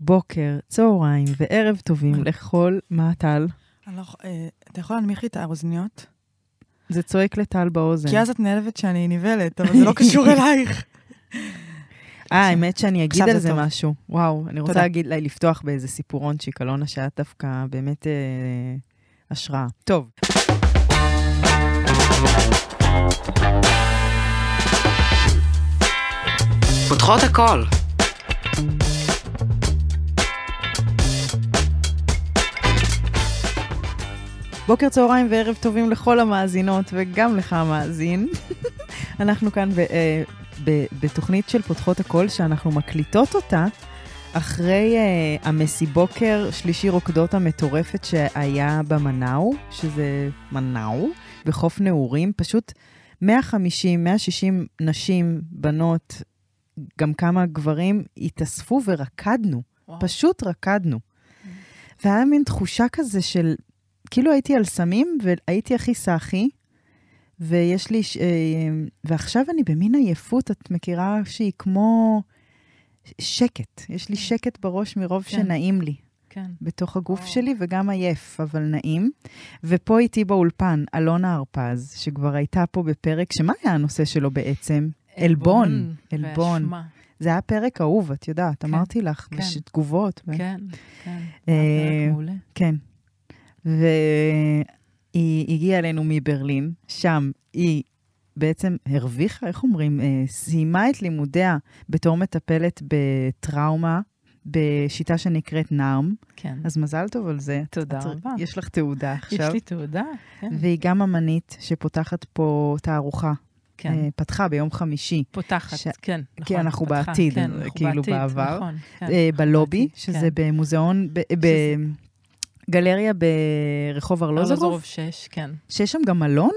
בוקר, צהריים וערב טובים לכל מה, טל? לא, אה, אתה יכול להנמיך לי את האוזניות? זה צועק לטל באוזן. כי אז את נעלבת שאני נבלת, אבל זה לא קשור אלייך. אה, האמת שאני אגיד על זה. משהו. וואו, אני רוצה. להגיד, לפתוח באיזה סיפורונצ'יק, אלונה, שאת דווקא באמת אה, השראה. טוב. פותחות הכל. בוקר, צהריים וערב טובים לכל המאזינות, וגם לך המאזין. אנחנו כאן ב, אה, ב, בתוכנית של פותחות הכל, שאנחנו מקליטות אותה אחרי אה, המסיבוקר שלישי רוקדות המטורפת שהיה במנאו, שזה מנאו, בחוף נעורים. פשוט 150, 160 נשים, בנות, גם כמה גברים, התאספו ורקדנו. וואו. פשוט רקדנו. והיה מין תחושה כזה של, כאילו הייתי על סמים והייתי הכי סאחי, ויש לי, ש- אה, ועכשיו אני במין עייפות, את מכירה שהיא כמו שקט. יש לי שקט בראש מרוב כן. שנעים לי כן. בתוך הגוף וואו. שלי, וגם עייף, אבל נעים. ופה איתי באולפן, אלונה הרפז, שכבר הייתה פה בפרק, שמה היה הנושא שלו בעצם? עלבון. עלבון. ואשמה. זה היה פרק אהוב, את יודעת, כן, אמרתי לך, כן. יש תגובות. ו- כן, כן. אה, היה פרק מעולה. כן. והיא הגיעה אלינו מברלין, שם היא בעצם הרוויחה, איך אומרים? אה, סיימה את לימודיה בתור מטפלת בטראומה, בשיטה שנקראת נארם. כן. אז מזל טוב על זה. תודה את- רבה. יש לך תעודה עכשיו. יש לי תעודה. כן. והיא גם אמנית שפותחת פה תערוכה. כן. אה, פתחה ביום חמישי. פותחת, ש- כן. כי נכון, אנחנו פתחה, בעתיד, כן, אנחנו כאילו בעתיד, בעבר. נכון, כן, אה, בלובי, שזה כן. במוזיאון, ב- בגלריה ברחוב ארלוזורוב, ארלוזורוב 6, כן. שיש שם גם מלון?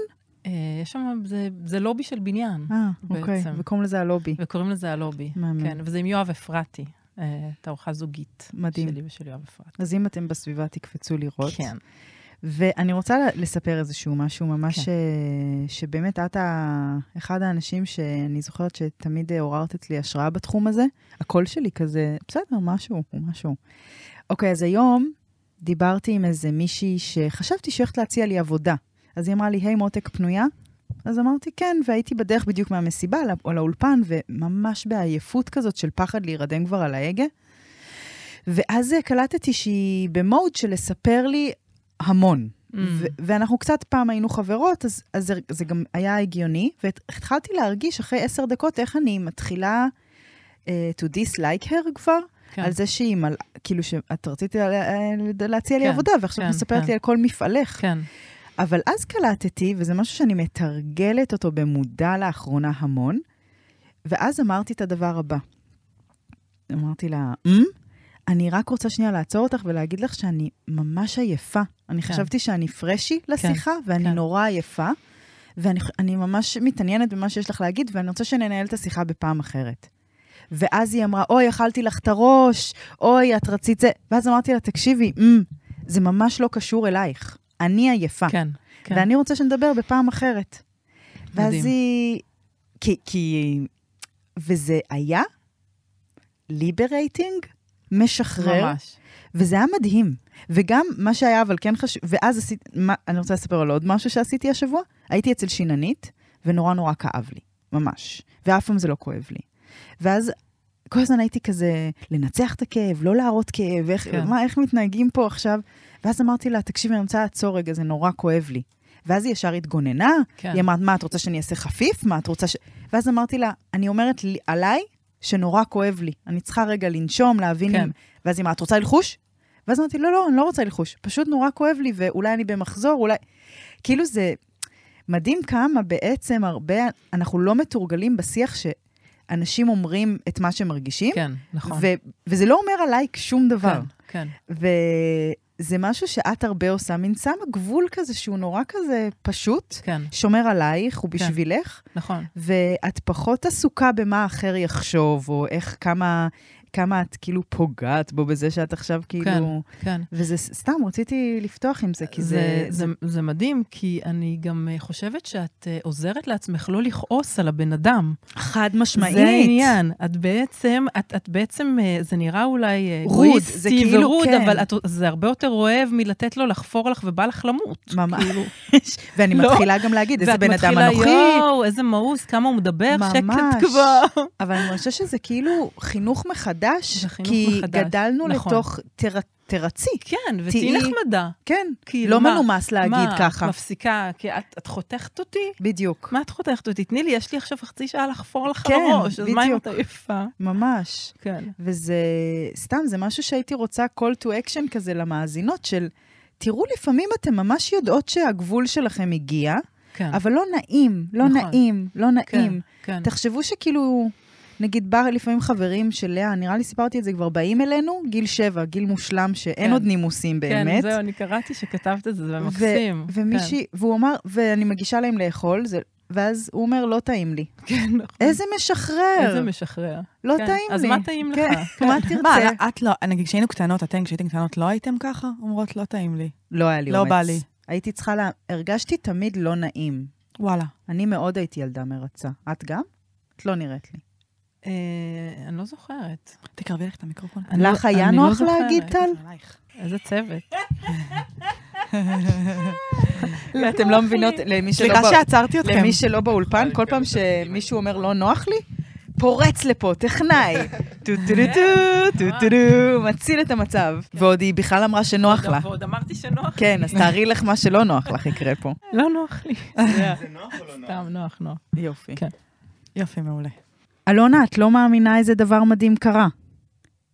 אה, יש שם, זה- זה לובי של בניין, אה, אוקיי, בעצם. וקוראים לזה הלובי. וקוראים לזה הלובי. מהמם. כן, וזה עם יואב אפרתי, אה, תערוכה זוגית. מדהים. שלי ושל יואב אפרתי. אז אם אתם בסביבה, תקפצו לראות. כן. ואני רוצה לספר איזשהו משהו ממש, כן. אה, שבאמת את ה- אחד האנשים שאני זוכרת שתמיד עוררת לי השראה בתחום הזה. הקול שלי כזה, בסדר, משהו, משהו. אוקיי, אז היום דיברתי עם איזה מישהי שחשבתי שהיא הולכת להציע לי עבודה. אז היא אמרה לי, היי, מותק פנויה? אז אמרתי, כן, והייתי בדרך בדיוק מהמסיבה לא- לאולפן, וממש בעייפות כזאת של פחד להירדם כבר על ההגה. ואז קלטתי שהיא במוד של לספר לי המון. Mm. ו- ואנחנו קצת פעם היינו חברות, אז, אז זה, זה גם היה הגיוני, והתחלתי להרגיש אחרי עשר דקות איך אני מתחילה uh, to dislike her כבר, כן. על זה שהיא מל... כאילו שאת רצית לה- להציע לי כן, עבודה, ועכשיו כן, את מספרת כן. לי על כל מפעלך. כן. אבל אז קלטתי, וזה משהו שאני מתרגלת אותו במודע לאחרונה המון, ואז אמרתי את הדבר הבא. אמרתי לה, "אמ? אני רק רוצה שנייה לעצור אותך ולהגיד לך שאני ממש עייפה. אני כן. חשבתי שאני פרשי לשיחה, ואני כן. נורא עייפה, ואני אני ממש מתעניינת במה שיש לך להגיד, ואני רוצה שננהל את השיחה בפעם אחרת. ואז היא אמרה, אוי, אכלתי לך את הראש, אוי, את רצית זה. ואז אמרתי לה, תקשיבי, אמ, זה ממש לא קשור אלייך. אני עייפה. כן. כן. ואני רוצה שנדבר בפעם אחרת. ואז מדהים. היא... כי, כי... וזה היה ליברייטינג, משחרר, ממש. וזה היה מדהים. וגם מה שהיה, אבל כן חשוב, ואז עשיתי, מה, אני רוצה לספר על עוד משהו שעשיתי השבוע. הייתי אצל שיננית, ונורא נורא כאב לי, ממש. ואף פעם זה לא כואב לי. ואז כל הזמן הייתי כזה, לנצח את הכאב, לא להראות כאב, איך, כן. מה, איך מתנהגים פה עכשיו? ואז אמרתי לה, תקשיבי, אני רוצה לעצור רגע, זה נורא כואב לי. ואז היא ישר התגוננה, כן. היא אמרת, מה, את רוצה שאני אעשה חפיף? מה, את רוצה ש... ואז אמרתי לה, אני אומרת לי, עליי שנורא כואב לי. אני צריכה רגע לנשום, להבין כן. אם... ואז היא אמרה, את רוצה ללחוש? ואז אמרתי, לא, לא, אני לא רוצה ללחוש. פשוט נורא כואב לי, ואולי אני במחזור, אולי... כאילו זה מדהים כמה בעצם הרבה, אנחנו לא מתורגלים בשיח שאנשים אומרים את מה שהם מרגישים, כן, נכון. ו- וזה לא אומר עליי שום דבר. כן, כן. וזה משהו שאת הרבה עושה, מין שמה גבול כזה שהוא נורא כזה פשוט, כן, שומר עלייך, הוא בשבילך, נכון. ואת פחות עסוקה במה אחר יחשוב, או איך כמה... כמה את כאילו פוגעת בו בזה שאת עכשיו כאילו... כן. וזה ס- סתם, רציתי לפתוח עם זה, כי זה, זה... זה, זה מדהים, כי אני גם אה, חושבת שאת אה, עוזרת לעצמך לא לכעוס על הבן אדם. חד משמעית. זה העניין. את בעצם, את, את בעצם, אה, זה נראה אולי רוד, זה כאילו, ורוד, כן. אבל את, זה הרבה יותר אוהב מלתת לו לחפור לך ובא לך למות. ממש. כאילו. ואני לא. מתחילה גם להגיד, איזה ואת בן אדם מתחילה, אנוכי. יואו, איזה מאוס, כמה הוא מדבר, ממש. שקט כבר. אבל אני חושבת שזה כאילו חינוך מחדש, חינוך כי מחדש, גדלנו נכון. לתוך תר... תרצי. כן, תהיי- ותהיי נחמדה. כן, כאילו, לא מה? מנומס להגיד מה, ככה. את מפסיקה, כי את, את חותכת אותי? בדיוק, מה את חותכת אותי? תני לי, יש לי עכשיו חצי שעה לחפור לך כן, לראש, אז מה אם. את עייפה? ממש. כן. וזה סתם, זה משהו שהייתי רוצה call to action כזה למאזינות של, תראו, לפעמים אתן ממש יודעות שהגבול שלכם הגיע, כן. אבל לא נעים, לא נכון. נעים, לא נעים. כן. תחשבו שכאילו, נגיד בא לפעמים חברים של לאה, נראה לי סיפרתי את זה כבר, באים אלינו, גיל שבע, גיל מושלם, שאין כן. עוד נימוסים כן, באמת. זהו, אני קראתי שכתבת את זה, זה מקסים. ומישהי, והוא אמר, ואני מגישה להם לאכול, זה, ואז הוא אומר, לא טעים לי. כן, נכון. איזה משחרר. איזה משחרר. לא כן. טעים אז לי. מה טעים כן, לך? מה כן. תרצה? מה, לא, את לא, נגיד, כשהיינו קטנות, אתן, כשהייתם קטנות, לא הייתם ככה? אומרות, לא טעים לי. לא היה לי לא אומץ. בא לי. הייתי צריכה לה... הרגשתי תמיד לא נעים. וואלה. אני מאוד הייתי ילדה מרצה. את גם? את לא נראית לי. אה, אני לא זוכרת. תקרבי לך את המיקרופון. אני לך לא- היה לא נוח. להגיד, טל? איזה צוות. אתם לא מבינות, למי שלא סליחה שעצרתי אתכם. למי שלא באולפן, כל פעם שמישהו אומר לא נוח לי, פורץ לפה, טכנאי. טו טו טו טו טו טו טו, מציל את המצב. ועוד היא בכלל אמרה שנוח לה. ועוד אמרתי שנוח. כן, אז תארי לך מה שלא נוח לך יקרה פה. לא נוח לי. זה נוח או לא נוח? סתם נוח, נוח. יופי. כן. יופי, מעולה. אלונה, את לא מאמינה איזה דבר מדהים קרה.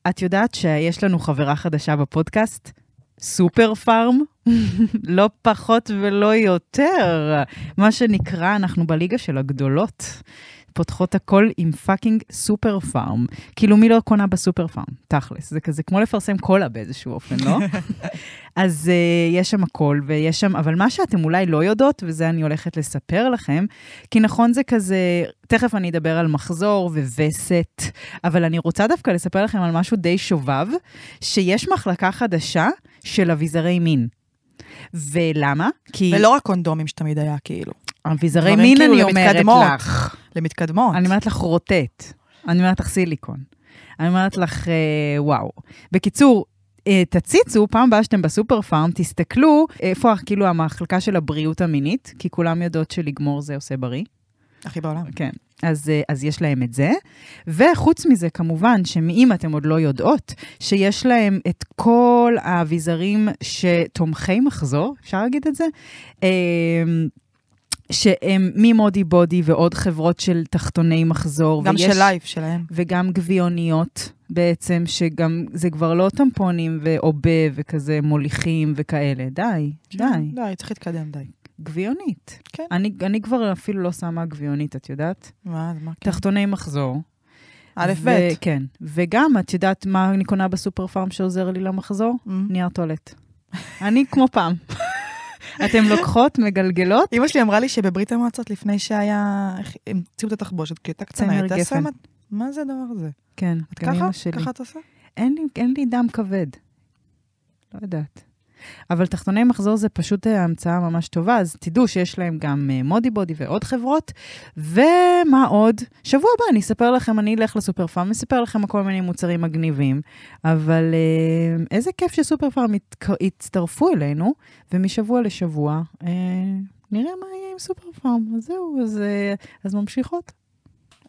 את יודעת שיש לנו חברה חדשה בפודקאסט? סופר פארם? לא פחות ולא יותר. מה שנקרא, אנחנו בליגה של הגדולות. פותחות הכל עם fucking סופר פארם. כאילו, מי לא קונה בסופר פארם? תכלס. זה כזה כמו לפרסם קולה באיזשהו אופן, לא? אז uh, יש שם הכל, ויש שם, אבל מה שאתם אולי לא יודעות, וזה אני הולכת לספר לכם, כי נכון זה כזה, תכף אני אדבר על מחזור ווסת, אבל אני רוצה דווקא לספר לכם על משהו די שובב, שיש מחלקה חדשה של אביזרי מין. ולמה? כי ולא רק קונדומים שתמיד היה, כאילו. אביזרי מין, כאילו אני אומרת. לך. למתקדמות. אני אומרת לך רוטט, אני אומרת לך סיליקון, אני אומרת לך, אה, וואו. בקיצור, אה, תציצו, פעם הבאה שאתם בסופר פארם, תסתכלו איפה כאילו המחלקה של הבריאות המינית, כי כולם יודעות שלגמור זה עושה בריא. הכי בעולם. כן. אז, אה, אז יש להם את זה. וחוץ מזה, כמובן, שאם אתם עוד לא יודעות, שיש להם את כל האביזרים שתומכי מחזור, אפשר להגיד את זה? שהם ממודי בודי ועוד חברות של תחתוני מחזור. גם ויש- של לייב שלהם. וגם גביעוניות בעצם, שגם זה כבר לא טמפונים ועובה וכזה מוליכים וכאלה. די, די. די, צריך להתקדם, די. גביעונית. כן. אני, אני כבר אפילו לא שמה גביעונית, את יודעת? מה, מה כן? תחתוני מחזור. א', ב'. כן. וגם, את יודעת מה אני קונה בסופר פארם שעוזר לי למחזור? Mm. נייר טואלט. אני כמו פעם. אתם לוקחות, מגלגלות, אמא שלי אמרה לי שבברית המועצות, לפני שהיה... הוציאו את התחבושת, כי הייתה צמר הייתה. שמה... מה זה הדבר הזה? כן, גם? אמא שלי. ככה את עושה? אין לי דם כבד. לא יודעת. אבל תחתוני מחזור זה פשוט אה, המצאה ממש טובה, אז תדעו שיש להם גם אה, מודי בודי ועוד חברות. ומה עוד? שבוע הבא אני אספר לכם, אני אלך לסופר פארם, אספר לכם כל מיני מוצרים מגניבים, אבל אה, איזה כיף שסופר פארם יצטרפו אלינו, ומשבוע לשבוע אה, נראה מה יהיה עם סופר פארם. אז זהו, אז, אז ממשיכות.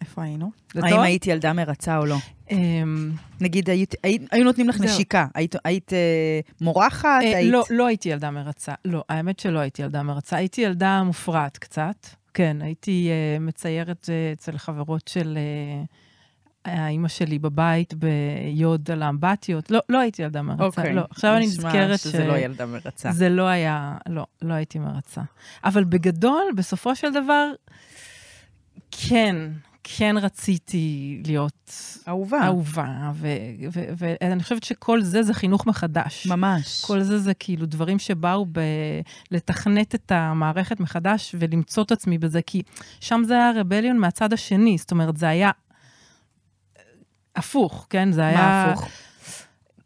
איפה היינו? זה האם טוב? היית ילדה מרצה או לא? אמ, נגיד, היית, היית, היו נותנים לך. נשיקה, היית, היית אה, מורחת, אה, היית... לא, לא הייתי ילדה מרצה. לא, האמת שלא הייתי ילדה מרצה. הייתי ילדה מופרעת קצת. כן, הייתי uh, מציירת אצל חברות של האימא שלי בבית ביוד על האמבטיות. לא, לא הייתי ילדה מרצה. אוקיי. לא, עכשיו אני נזכרת שזה לא ילדה מרצה. זה לא היה, לא, לא הייתי מרצה. אבל בגדול, בסופו של דבר, כן, כן רציתי להיות אהובה. אהובה, ואני חושבת שכל זה זה חינוך מחדש. ממש. כל זה זה כאילו דברים שבאו ב- לתכנת את המערכת מחדש ולמצוא את עצמי בזה, כי שם זה היה רבליון מהצד השני, זאת אומרת, זה היה... הפוך, כן? זה היה... מה הפוך?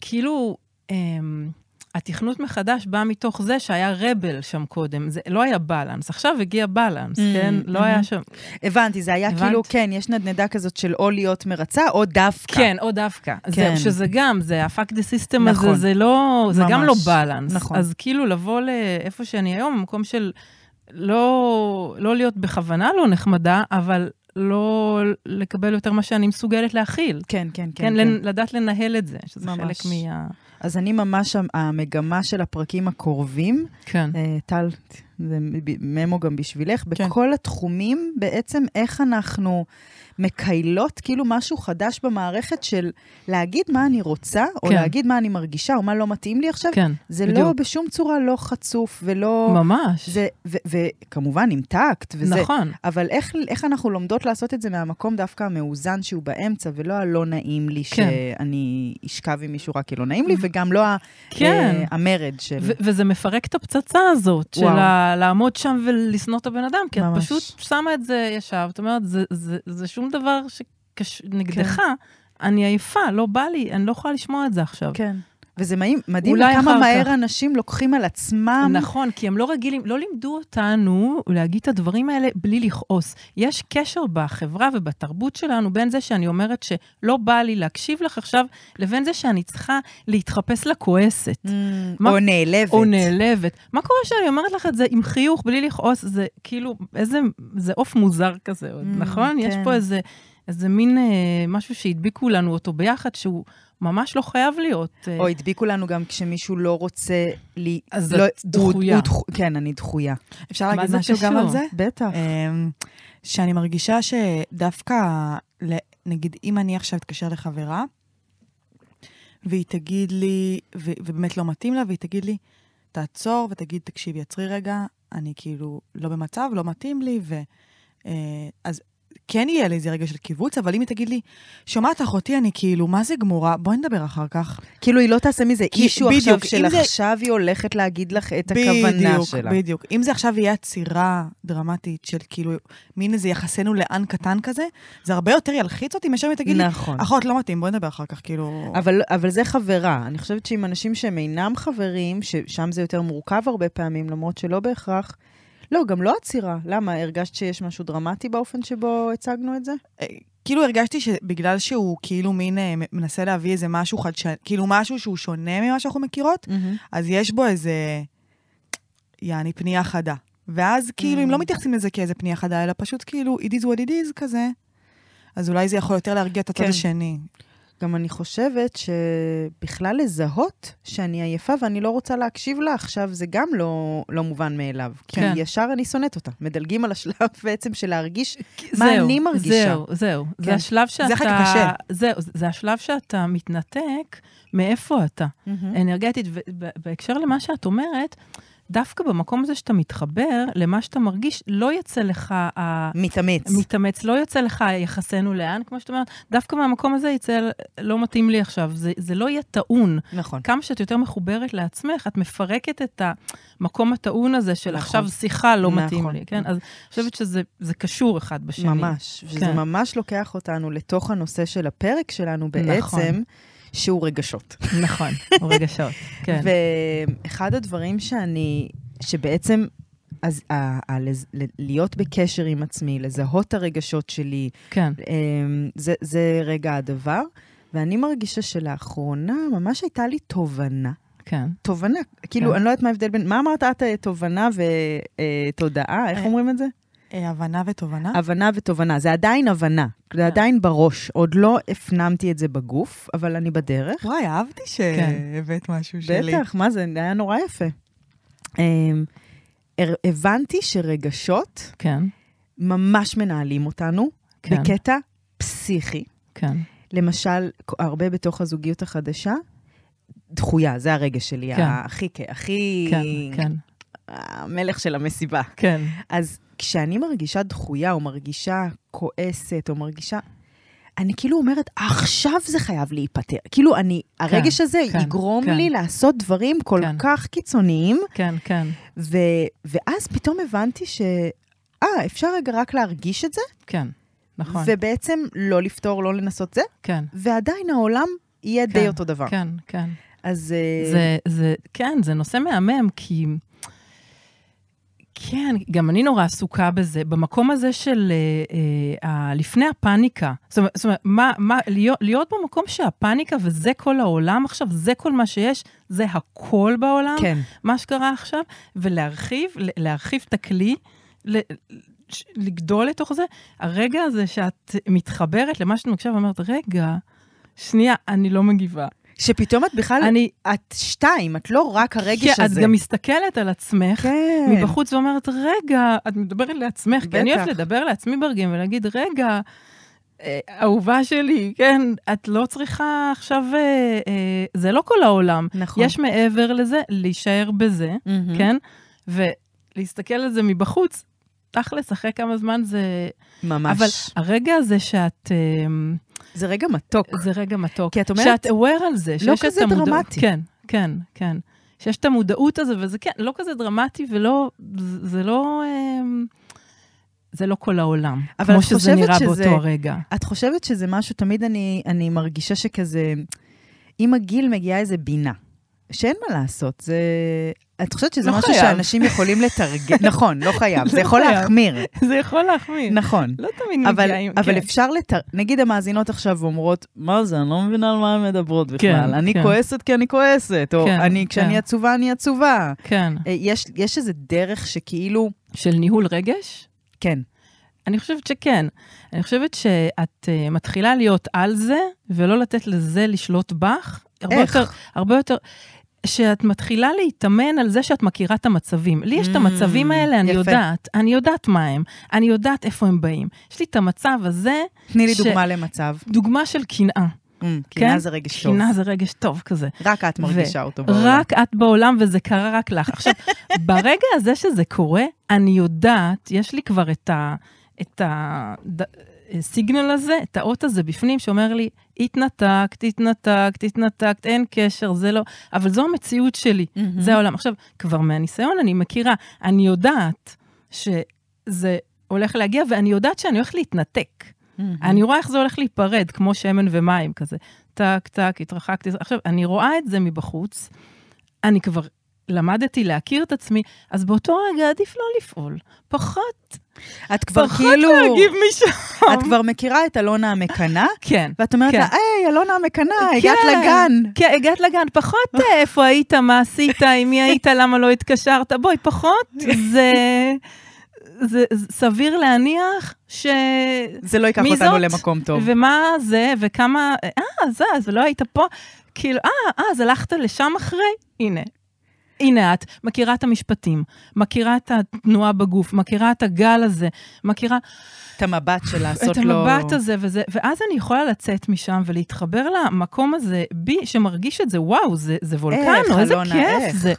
כאילו, אמ, התכנות מחדש בא מתוך זה שהיה רבל שם קודם. זה לא היה בלנס, עכשיו הגיע בלנס, Mm, כן? לא mhm. היה שם... הבנתי, זה היה הבנת? כאילו, כן, יש נדנדה כזאת של או להיות מרצה או דווקא. כן, או דווקא. כן. זהו, שזה גם, זה ה-fuck the system נכון. הזה, זה לא, זה גם לא ממש. בלנס. נכון. אז כאילו לבוא לאיפה שאני היום, במקום של לא, לא להיות בכוונה לא נחמדה, אבל לא לקבל יותר מה שאני מסוגלת להכיל. כן, כן, כן. כן, כן. לדעת לנהל את זה, שזה ממש. חלק מה... אז אני ממש, המגמה של הפרקים הקרובים, כן. אה, טל, זה ממו גם בשבילך, כן. בכל התחומים, בעצם איך אנחנו מקיילות כאילו משהו חדש במערכת של להגיד מה אני רוצה, או כן. להגיד מה אני מרגישה, או מה לא מתאים לי עכשיו, כן, זה לא, בדיוק. בשום צורה לא חצוף ולא... ממש. זה, ו, וכמובן עם טקט, וזה... נכון. אבל איך, איך אנחנו לומדות לעשות את זה מהמקום דווקא המאוזן שהוא באמצע, ולא הלא נעים לי כן. שאני אשכב עם מישהו רק כי לא נעים לי, וגם לא כן. אה, המרד של... ו- וזה מפרק את הפצצה הזאת, של וואו. ה- לעמוד שם ולשנוא את הבן אדם, כי את ממש. פשוט שמה את זה ישר, את אומרת, זה, זה, זה שום דבר שנגדך, כן. אני עייפה, לא בא לי, אני לא יכולה לשמוע את זה עכשיו. כן. וזה מדהים, כמה מהר כך. אנשים לוקחים על עצמם. נכון, כי הם לא רגילים, לא לימדו אותנו להגיד את הדברים האלה בלי לכעוס. יש קשר בחברה ובתרבות שלנו בין זה שאני אומרת שלא בא לי להקשיב לך עכשיו, לבין זה שאני צריכה להתחפש לכועסת. Mm, מה- או נעלבת. או נעלבת. מה קורה שאני אומרת לך את זה עם חיוך, בלי לכעוס? זה כאילו, איזה, זה עוף מוזר כזה, Mm, נכון? יש כן. פה איזה, איזה מין אה, משהו שהדביקו לנו אותו ביחד, שהוא ממש לא חייב להיות. אה, או הדביקו לנו גם כשמישהו לא רוצה לי... אז לא, את הוא- דחויה. הוא דחו- כן, אני דחויה. אפשר להגיד משהו גם על קשור? זה? בטח. אמ, שאני מרגישה שדווקא, נגיד, אם אני עכשיו אתקשר לחברה, והיא תגיד לי, ו- ובאמת לא מתאים לה, והיא תגיד לי, תעצור ותגיד, תקשיבי, עצרי רגע, אני כאילו לא במצב, לא מתאים לי, ו... אה, אז כן יהיה לי איזה רגע של קיבוץ, אבל אם היא תגיד לי, שומעת אחותי, אני כאילו, מה זה גמורה? בואי נדבר אחר כך. כאילו, היא לא תעשה מזה אישו בדיוק, עכשיו של זה- עכשיו היא הולכת להגיד לך את הכוונה בדיוק, שלה. בדיוק. אם זה עכשיו יהיה עצירה דרמטית של כאילו, מין איזה יחסנו לאן קטן כזה, זה הרבה יותר ילחיץ אותי מאשר אם היא תגיד לי, נכון. אחות, לא מתאים, בואי נדבר אחר כך, כאילו... אבל, אבל זה חברה. אני חושבת שעם אנשים שהם אינם חברים, ששם זה יותר מורכב הרבה פעמים, למרות שלא בהכרח... לא, גם לא עצירה. למה? הרגשת שיש משהו דרמטי באופן שבו הצגנו את זה? אה, כאילו הרגשתי שבגלל שהוא כאילו מין אה, מנסה להביא איזה משהו חדשני, כאילו משהו שהוא שונה ממה שאנחנו מכירות, אז יש בו איזה, יעני, פנייה חדה. ואז כאילו, אם לא מתייחסים לזה כאיזה פנייה חדה, אלא פשוט כאילו, it is what it is כזה, אז אולי זה יכול יותר להרגיע את הצד כן. השני. גם אני חושבת שבכלל לזהות שאני עייפה ואני לא רוצה להקשיב לה עכשיו, זה גם לא, לא מובן מאליו. כי כן. ישר אני שונאת אותה. מדלגים על השלב בעצם של להרגיש מה זהו, אני מרגישה. זהו, זהו. כן. זה השלב שאתה... החלק הקשה. זהו, זה השלב שאתה מתנתק מאיפה אתה. מהמם. אנרגטית, ובהקשר למה שאת אומרת, דווקא במקום הזה שאתה מתחבר למה שאתה מרגיש, לא יצא לך ה... מתאמץ. מתאמץ, לא יוצא לך יחסנו לאן, כמו שאת אומרת, דווקא מהמקום הזה יצא, לא מתאים לי עכשיו, זה, זה לא יהיה טעון. נכון. כמה שאת יותר מחוברת לעצמך, את מפרקת את המקום הטעון הזה של נכון. עכשיו שיחה לא מתאים נכון. לי, כן? אז אני חושבת שזה זה קשור אחד בשני. ממש. כן. ממש לוקח אותנו לתוך הנושא של הפרק שלנו בעצם, נכון. שהוא רגשות. נכון, או רגשות, כן. ואחד הדברים שאני, שבעצם, אז ה- ה- לז- ל- להיות בקשר עם עצמי, לזהות את הרגשות שלי, כן, אמ, זה, זה רגע הדבר. ואני מרגישה שלאחרונה ממש הייתה לי תובנה. כן. תובנה, כאילו, כן. אני לא יודעת מה ההבדל בין, מה אמרת את אה, תובנה ותודעה? איך אה, אומרים את זה? אה, הבנה ותובנה. הבנה ותובנה. זה עדיין הבנה, כן. זה עדיין בראש. עוד לא הפנמתי את זה בגוף, אבל אני בדרך. וואי, אהבתי שהבאת משהו שלי. בטח, מה זה, היה נורא יפה. אמ, הבנתי שרגשות כן, ממש מנהלים אותנו כן, בקטע פסיכי. כן, למשל, הרבה בתוך הזוגיות החדשה, דחויה, זה הרגש שלי, כן. הכי, הכי, כן, כן, המלך של המסיבה. כן, אז כשאני מרגישה דחויה, או מרגישה כועסת, או מרגישה... אני כאילו אומרת, עכשיו זה חייב להיפטר. כאילו, אני, הרגש הזה כן, יגרום כן. לי לעשות דברים כל כן. כך קיצוניים, כן, כן, ו, ואז פתאום הבנתי ש... אה, אפשר רגע רק להרגיש את זה, כן, נכון, ובעצם לא לפתור, לא לנסות זה, כן. ועדיין העולם יהיה די כן, אותו דבר. כן, כן. אז... אה, זה, זה, כן, זה נושא מהמם, כי... כן, גם אני נורא עסוקה בזה, במקום הזה של אה, אה, לפני הפאניקה. זאת אומרת, זאת אומרת מה, מה, להיות, להיות במקום שהפאניקה וזה כל העולם עכשיו, זה כל מה שיש, זה הכל בעולם, כן. מה שקרה עכשיו, ולהרחיב, להרחיב את הכלי, ל- לגדול לתוך זה. הרגע הזה שאת מתחברת למה שאת מקשיבה ואומרת, רגע, שנייה, אני לא מגיבה. שפתאום את בכלל, אני, את שתיים, את לא רק הרגש כן, הזה. את גם מסתכלת על עצמך כן. מבחוץ ואומרת, רגע, את מדברת לעצמך, כי אני בטח. אוהבת לדבר לעצמי ברגעים ולהגיד, רגע, אה, אהובה שלי, כן, את לא צריכה עכשיו, אה, אה, זה לא כל העולם. נכון. יש מעבר לזה, להישאר בזה, מהמם. כן? ולהסתכל על זה מבחוץ, תכלס, אחרי כמה זמן זה... ממש. אבל הרגע הזה שאת... אה, זה רגע מתוק. זה רגע מתוק. כי את אומרת- שאת aware על זה. לא שיש את כזה המודעות- דרמטי. כן, כן, כן. שיש את המודעות הזו, וזה כן, לא כזה דרמטי ולא, זה לא... אמ, זה לא כל העולם, כמו שזה נראה שזה- באותו הרגע. את חושבת שזה משהו, תמיד אני, אני מרגישה שכזה, עם הגיל מגיעה איזה בינה, שאין מה לעשות, זה... את חושבת שזה לא משהו חייב. שאנשים יכולים לתרגל? נכון, לא חייב, זה לא יכול. להחמיר, זה יכול להחמיר. נכון. לא תמיד אבל, מגיע עם... אבל כן. אפשר לתר... נגיד המאזינות עכשיו אומרות, מה זה, אני לא מבינה על מה הן מדברות בכלל. כן, אני כן. כועסת כי אני כועסת, או כן, אני, כשאני כן. עצובה, אני עצובה. כן. אה, יש, יש איזה דרך שכאילו, של ניהול רגש? כן, אני חושבת שכן. אני חושבת שאת uh, מתחילה להיות על זה, ולא לתת לזה לשלוט בך. הרבה איך? יותר, הרבה יותר... שאת מתחילה להתאמן על זה שאת מכירה את המצבים. לי יש את Mm, המצבים האלה, אני יפה. יודעת. אני יודעת מה הם. אני יודעת איפה הם באים. יש לי את המצב הזה, תני לי ש- דוגמה למצב. דוגמה של קנאה. Mm, קנאה כן? זה רגש טוב. קנאה זה רגש טוב כזה. רק את מרגישה אותו בעולם. רק את בעולם, וזה קרה רק לך. עכשיו, ברגע הזה שזה קורה, אני יודעת, יש לי כבר את ה... את ה... סיגנל הזה, את האות הזה בפנים, שאומר לי, התנתקת, התנתקת, התנתקת, אין קשר, זה לא... אבל זו המציאות שלי, מהמם. זה העולם. עכשיו, כבר מהניסיון אני מכירה, אני יודעת שזה הולך להגיע, ואני יודעת שאני הולכת להתנתק. מהמם. אני רואה איך זה הולך להיפרד, כמו שמן ומים כזה. טק, טק, התרחקתי. עכשיו, אני רואה את זה מבחוץ, אני כבר למדתי להכיר את עצמי, אז באותו רגע עדיף לא לפעול. פחות, את כבר פחות כאילו, להגיב משם. את כבר מכירה את אלונה המקנאה, כן. ואת אומרת כן. לה, היי, אלונה המקנאה, הגעת כן, לגן. כן, הגעת לגן. פחות אה, איפה היית, מה עשית, עם מי היית, למה לא התקשרת. בואי, פחות, זה... זה זה סביר להניח ש... זה לא ייקח אותנו זאת? למקום טוב. ומה זה, וכמה... אה, זה, אז לא היית פה. כאילו, אה, אה, אז הלכת לשם אחרי? הנה. הנה את, מכירה את המשפטים, מכירה את התנועה בגוף, מכירה את הגל הזה, מכירה את המבט של לעשות את לו... המבט הזה וזה, ואז אני יכולה לצאת משם ולהתחבר למקום הזה, בי, שמרגיש את זה, וואו, זה, זה וולקנו, איזה אלונה, כיף איך? זה.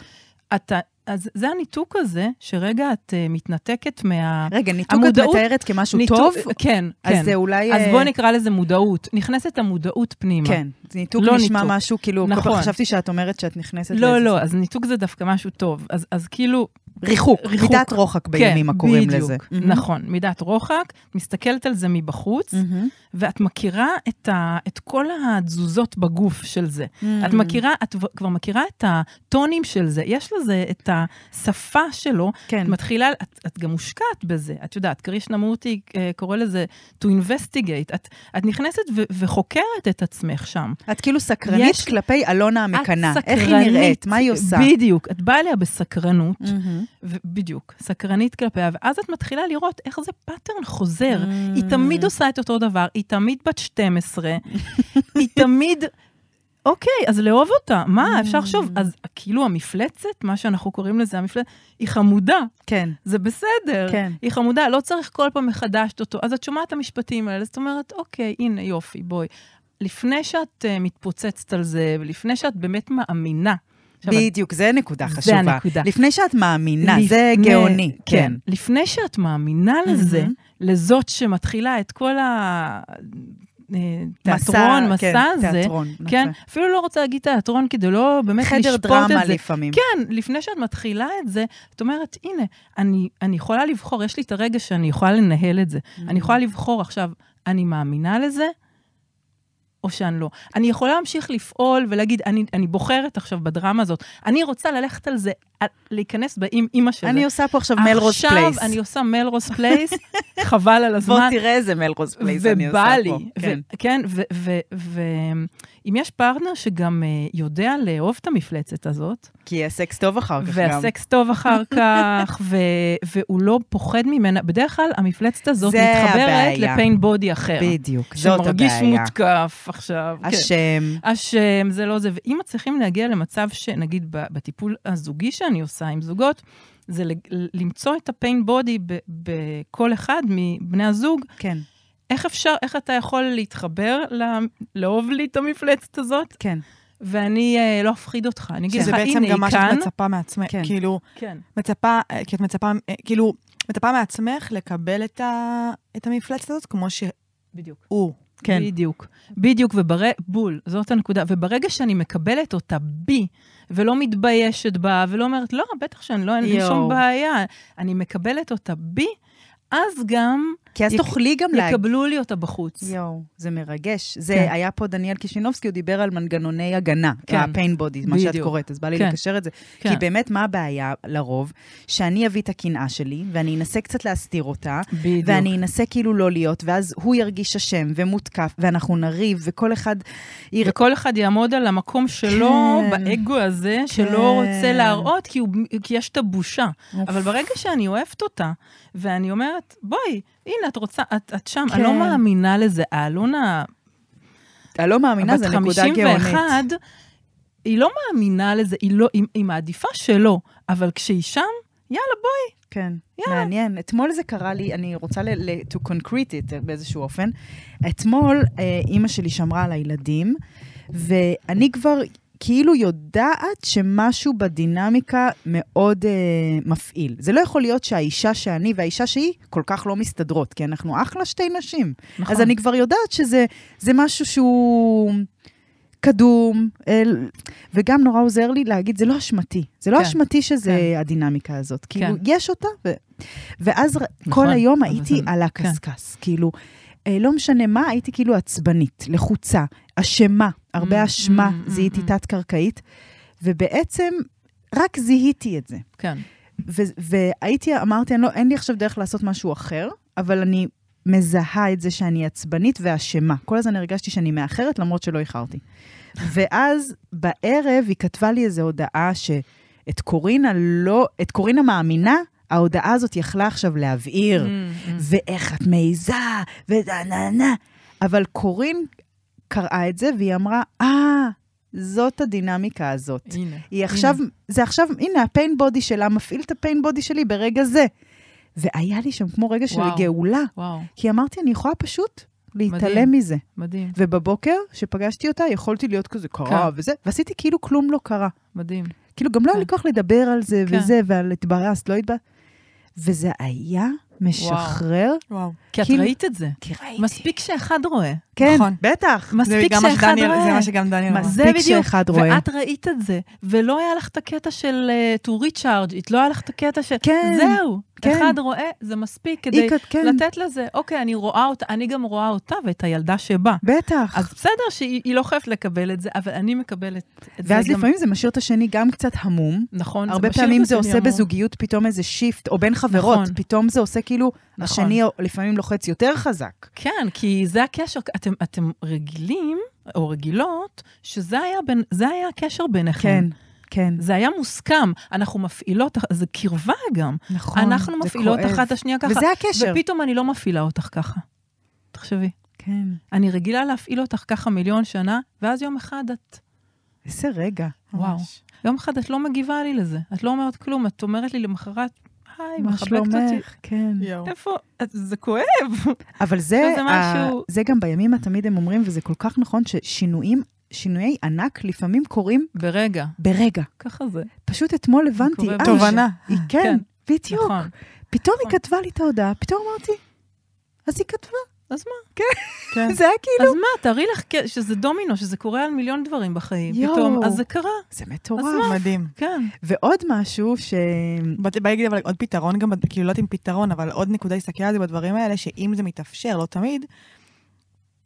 אתה, אז זה הניתוק הזה, שרגע את uh, מתנתקת מה... רגע, ניתוק את המודעות- מתארת כמשהו ניתוק- טוב? כן, כן. אז זה אולי... אז אה, בואי נקרא לזה מודעות. נכנסת המודעות פנימה. כן, ניתוק לא נשמע ניתוק. משהו, כאילו, נכון. חשבתי שאת אומרת שאת נכנסת לא, לאיזה- לא, אז ניתוק זה דווקא משהו טוב. אז, אז כאילו... ריחוק, ריחוק. מידת רוחק בימים כן, הקוראים בדיוק, לזה. נכון, מידת רוחק, מסתכלת על זה מבחוץ, מהמם. ואת מכירה את, ה, את כל התזוזות בגוף של זה. את Mm. מכירה, את כבר מכירה את הטונים של זה, יש לזה את השפה שלו, כן. את מתחילה, את, את גם מושקעת בזה. את יודעת, קרישנמורטי אה, קורא לזה to investigate. את, את נכנסת ו, וחוקרת את עצמך שם. את כאילו סקרנית יש- כלפי אלונה המקנאה. את איך היא סקרנית, נראית? מה היא עושה? בדיוק. את באה אליה בסקרנות. ו- בדיוק, סקרנית כלפיה, ואז את מתחילה לראות איך זה pattern חוזר. Mm. היא תמיד עושה את אותו דבר, היא תמיד בת 12, היא תמיד... אוקיי, אז לאהוב אותה, מה, אפשר לחשוב, אז כאילו המפלצת, מה שאנחנו קוראים לזה המפלצת, היא חמודה, כן, זה בסדר, כן. היא חמודה, לא צריך כל פעם מחדש אותו. אז את שומעת את המשפטים האלה, זאת אומרת, אוקיי, הנה, יופי, בואי. לפני שאת uh, מתפוצצת על זה, ולפני שאת באמת מאמינה, בדיוק, זה נקודה זה חשובה. הנקודה. לפני שאת מאמינה, זה לפני- גאוני. כן. לפני שאת מאמינה לזה, מהמם. לזאת שמתחילה את כל ה... תיאטרון, מסע כן, זה, תיאטרון, כן, יפה. אפילו לא רוצה להגיד תיאטרון כדי לא באמת חדר לשפוט דרמה את זה. לפעמים. כן, לפני שאת מתחילה את זה, את אומרת, הנה, אני, אני יכולה לבחור, יש לי את הרגע שאני יכולה לנהל את זה. Mm. אני יכולה לבחור עכשיו, אני מאמינה לזה, או שאני לא. אני יכולה להמשיך לפעול ולהגיד, אני, אני בוחרת עכשיו בדרמה הזאת, אני רוצה ללכת על זה, להיכנס עם אימא של זה. אני עושה פה עכשיו מלרוס פלייס. עכשיו אני עושה מלרוס פלייס, חבל על בוא הזמן. תראה איזה מלרוס פלייס אני עושה ובא פה. לי, כן. כן, ואם יש פרטנר שגם אה, יודע לאהוב את המפלצת הזאת, כי הסקס טוב אחר כך גם. והסקס טוב אחר כך, והוא לא פוחד ממנה, בדרך כלל המפלצת הזאת מתחברת. לפיין בודי אחר. בדיוק, זאת שמרגיש הבעיה. מותקף עכשיו. כן. השם. השם, זה לא זה. ואם מצליחים להגיע למצב שנגיד בטיפול הזוגי שאני עושה עם זוגות, זה למצוא את הפיין בודי בכל אחד מבני הזוג, כן, איך אפשר, איך אתה יכול להתחבר, ל- לאהוב לי את המפלצת הזאת, כן. ואני אה, לא אפחיד אותך. אני אגיד לך, שזה בעצם הנה, גם מה היא שאת כאן. מצפה מעצמך. כן. כאילו, כן, מצפה, אה, כי את מצפה, אה, כאילו, מצפה מעצמך לקבל את, ה, את המפלצת הזאת כמו שהוא. בדיוק. כן. בדיוק. בדיוק, ובר... בול, זאת הנקודה. וברגע שאני מקבלת אותה בי, ולא מתביישת בה, ולא אומרת, לא, בטח שאני לא, אין לי. שום בעיה, אני מקבלת אותה בי, אז גם כי אז יק- תוכלי גם להגיד. יקבלו לי אותה בחוץ. יואו, זה מרגש. זה כן. היה פה דניאל קישינובסקי, הוא דיבר על מנגנוני הגנה, כן. ה-pain body, מה שאת. קוראת, אז בא לי כן. לקשר את זה. כן. כי באמת, מה הבעיה לרוב? שאני אביא את הקנאה שלי, ואני אנסה קצת להסתיר אותה, בדיוק. ואני אנסה כאילו לא להיות, ואז הוא ירגיש אשם ומותקף, ואנחנו נריב, וכל אחד... יר- וכל אחד יעמוד על המקום שלו, כן. באגו הזה, שלא כן. רוצה להראות, כי, הוא, כי יש את הבושה. אבל ברגע שאני אוהבת אותה, ואני אומרת, בואי, הנה, את רוצה, את, את שם, אני לא כן. מאמינה לזה. האלונה, אני לא מאמינה, זו נקודה גאונית. 51, היא לא מאמינה לזה, היא, לא, היא, היא מעדיפה שלא, אבל כשהיא שם, יאללה, בואי. כן, יאללה. מעניין. אתמול זה קרה לי, אני רוצה ל- ל- to concrete it באיזשהו אופן. אתמול אה, אימא שלי שמרה על הילדים, ואני כבר כאילו יודעת שמשהו בדינמיקה מאוד אה, מפעיל. זה לא יכול להיות שהאישה שאני והאישה שהיא כל כך לא מסתדרות, כי אנחנו אחלה שתי נשים. נכון. אז אני כבר יודעת שזה זה משהו שהוא קדום, אל, וגם נורא עוזר לי להגיד, זה לא אשמתי. זה לא כן, אשמתי שזה כן. הדינמיקה הזאת. כאילו, כן. יש אותה, ו... ואז נכון, כל היום אבל הייתי זה- על הקשקש. כאילו, אה, לא משנה מה, הייתי כאילו עצבנית, לחוצה, אשמה, הרבה Mm, אשמה, mm, mm, זיהיתי mm. תת-קרקעית, ובעצם רק זיהיתי את זה. כן. והייתי, אמרתי, לא, אין לי עכשיו דרך לעשות משהו אחר, אבל אני מזהה את זה שאני עצבנית ואשמה. כל הזמן הרגשתי שאני מאחרת, למרות שלא איחרתי. ואז בערב היא כתבה לי איזו הודעה שאת קורינה לא, את קורינה מאמינה, ההודעה הזאת יכלה עכשיו להבעיר, Mm, mm. ואיך את מעיזה, ודה נה נה. אבל קורין קראה את זה, והיא אמרה, אה, זאת הדינמיקה הזאת. הנה. היא עכשיו, זה עכשיו, הנה, הפיין בודי שלה מפעיל את הפיין בודי שלי ברגע זה. והיה לי שם כמו רגע של וואו. גאולה, וואו, כי אמרתי, אני יכולה פשוט להתעלם מדהים. מזה. מדהים, ובבוקר, שפגשתי אותה, יכולתי להיות כזה קרה כן. וזה, ועשיתי כאילו כלום לא קרה. מדהים. כאילו, גם לא היה לי כן. כוח לדבר על זה כן. וזה, ועל התברסת, לא התברסת. וזה היה משחרר, וואו. כי את כאילו- ראית את זה. כי ראיתי. מספיק שאחד רואה. כן, נכון. בטח. זה מספיק גם שאחד שדניאל- רואה. זה מה שגם דניאל אמר. מספיק זה בדיוק. שאחד רואה. ואת ראית את זה, ולא היה לך את הקטע של uh, to recharge, it, לא היה לך את הקטע של... כן, זהו, כן. אחד רואה, זה מספיק כדי כת- כן, לתת לזה, אוקיי, אני רואה אותה, אני גם רואה אותה ואת הילדה שבאה. בטח. אז בסדר שהיא היא לא חייבת לקבל את זה, אבל אני מקבלת את זה ואז גם... לפעמים זה משאיר את השני גם קצת המום. נכון, הרבה משאיר פעמים את זה השני עושה המום. בזוגיות פתאום איזה שיפט, או בין חברות, נכון. פתאום זה עושה כאילו, נכון. השני לפעמים לוחץ יותר חזק. כן, כי זה הקשר, אתם, אתם רגילים, או רגילות, שזה היה, בין, היה הקשר ביניכם. כן, כן, זה היה מוסכם, אנחנו מפעילות, זה קרבה גם. נכון. אנחנו זה מפעילות כואב. אחת את השנייה ככה. וזה הקשר. ופתאום אני לא מפעילה אותך ככה. תחשבי. כן, אני רגילה להפעיל אותך ככה מיליון שנה, ואז יום אחד את, איזה רגע. וואו. ממש. יום אחד את לא מגיבה לי לזה. את לא אומרת כלום, את אומרת לי למחרת, היי, מה. שלומך? כן. איפה? זה כואב. אבל זה, זה ה- משהו- זה גם בימים התמיד הם אומרים, וזה כל כך נכון, ששינויים, שינויי ענק לפעמים קורים ברגע. ברגע. ככה זה. פשוט אתמול הבנתי, קורה אה. תובנה. היא כן, בדיוק. נכון. פתאום היא נכון. כתבה לי את ההודעה, פתאום אמרתי, אז היא כתבה. אז מה? כן. זה היה כאילו... אז מה, תארי לך שזה דומינו, שזה קורה על מיליון דברים בחיים. יואו. פתאום, אז זה קרה, זה מטורף. מדהים. כן. ועוד משהו ש... באתי בא להגיד אבל עוד פתרון, גם, כאילו לא יודעת אם פתרון, אבל עוד נקודה להסתכל על זה בדברים האלה, שאם זה מתאפשר, לא תמיד,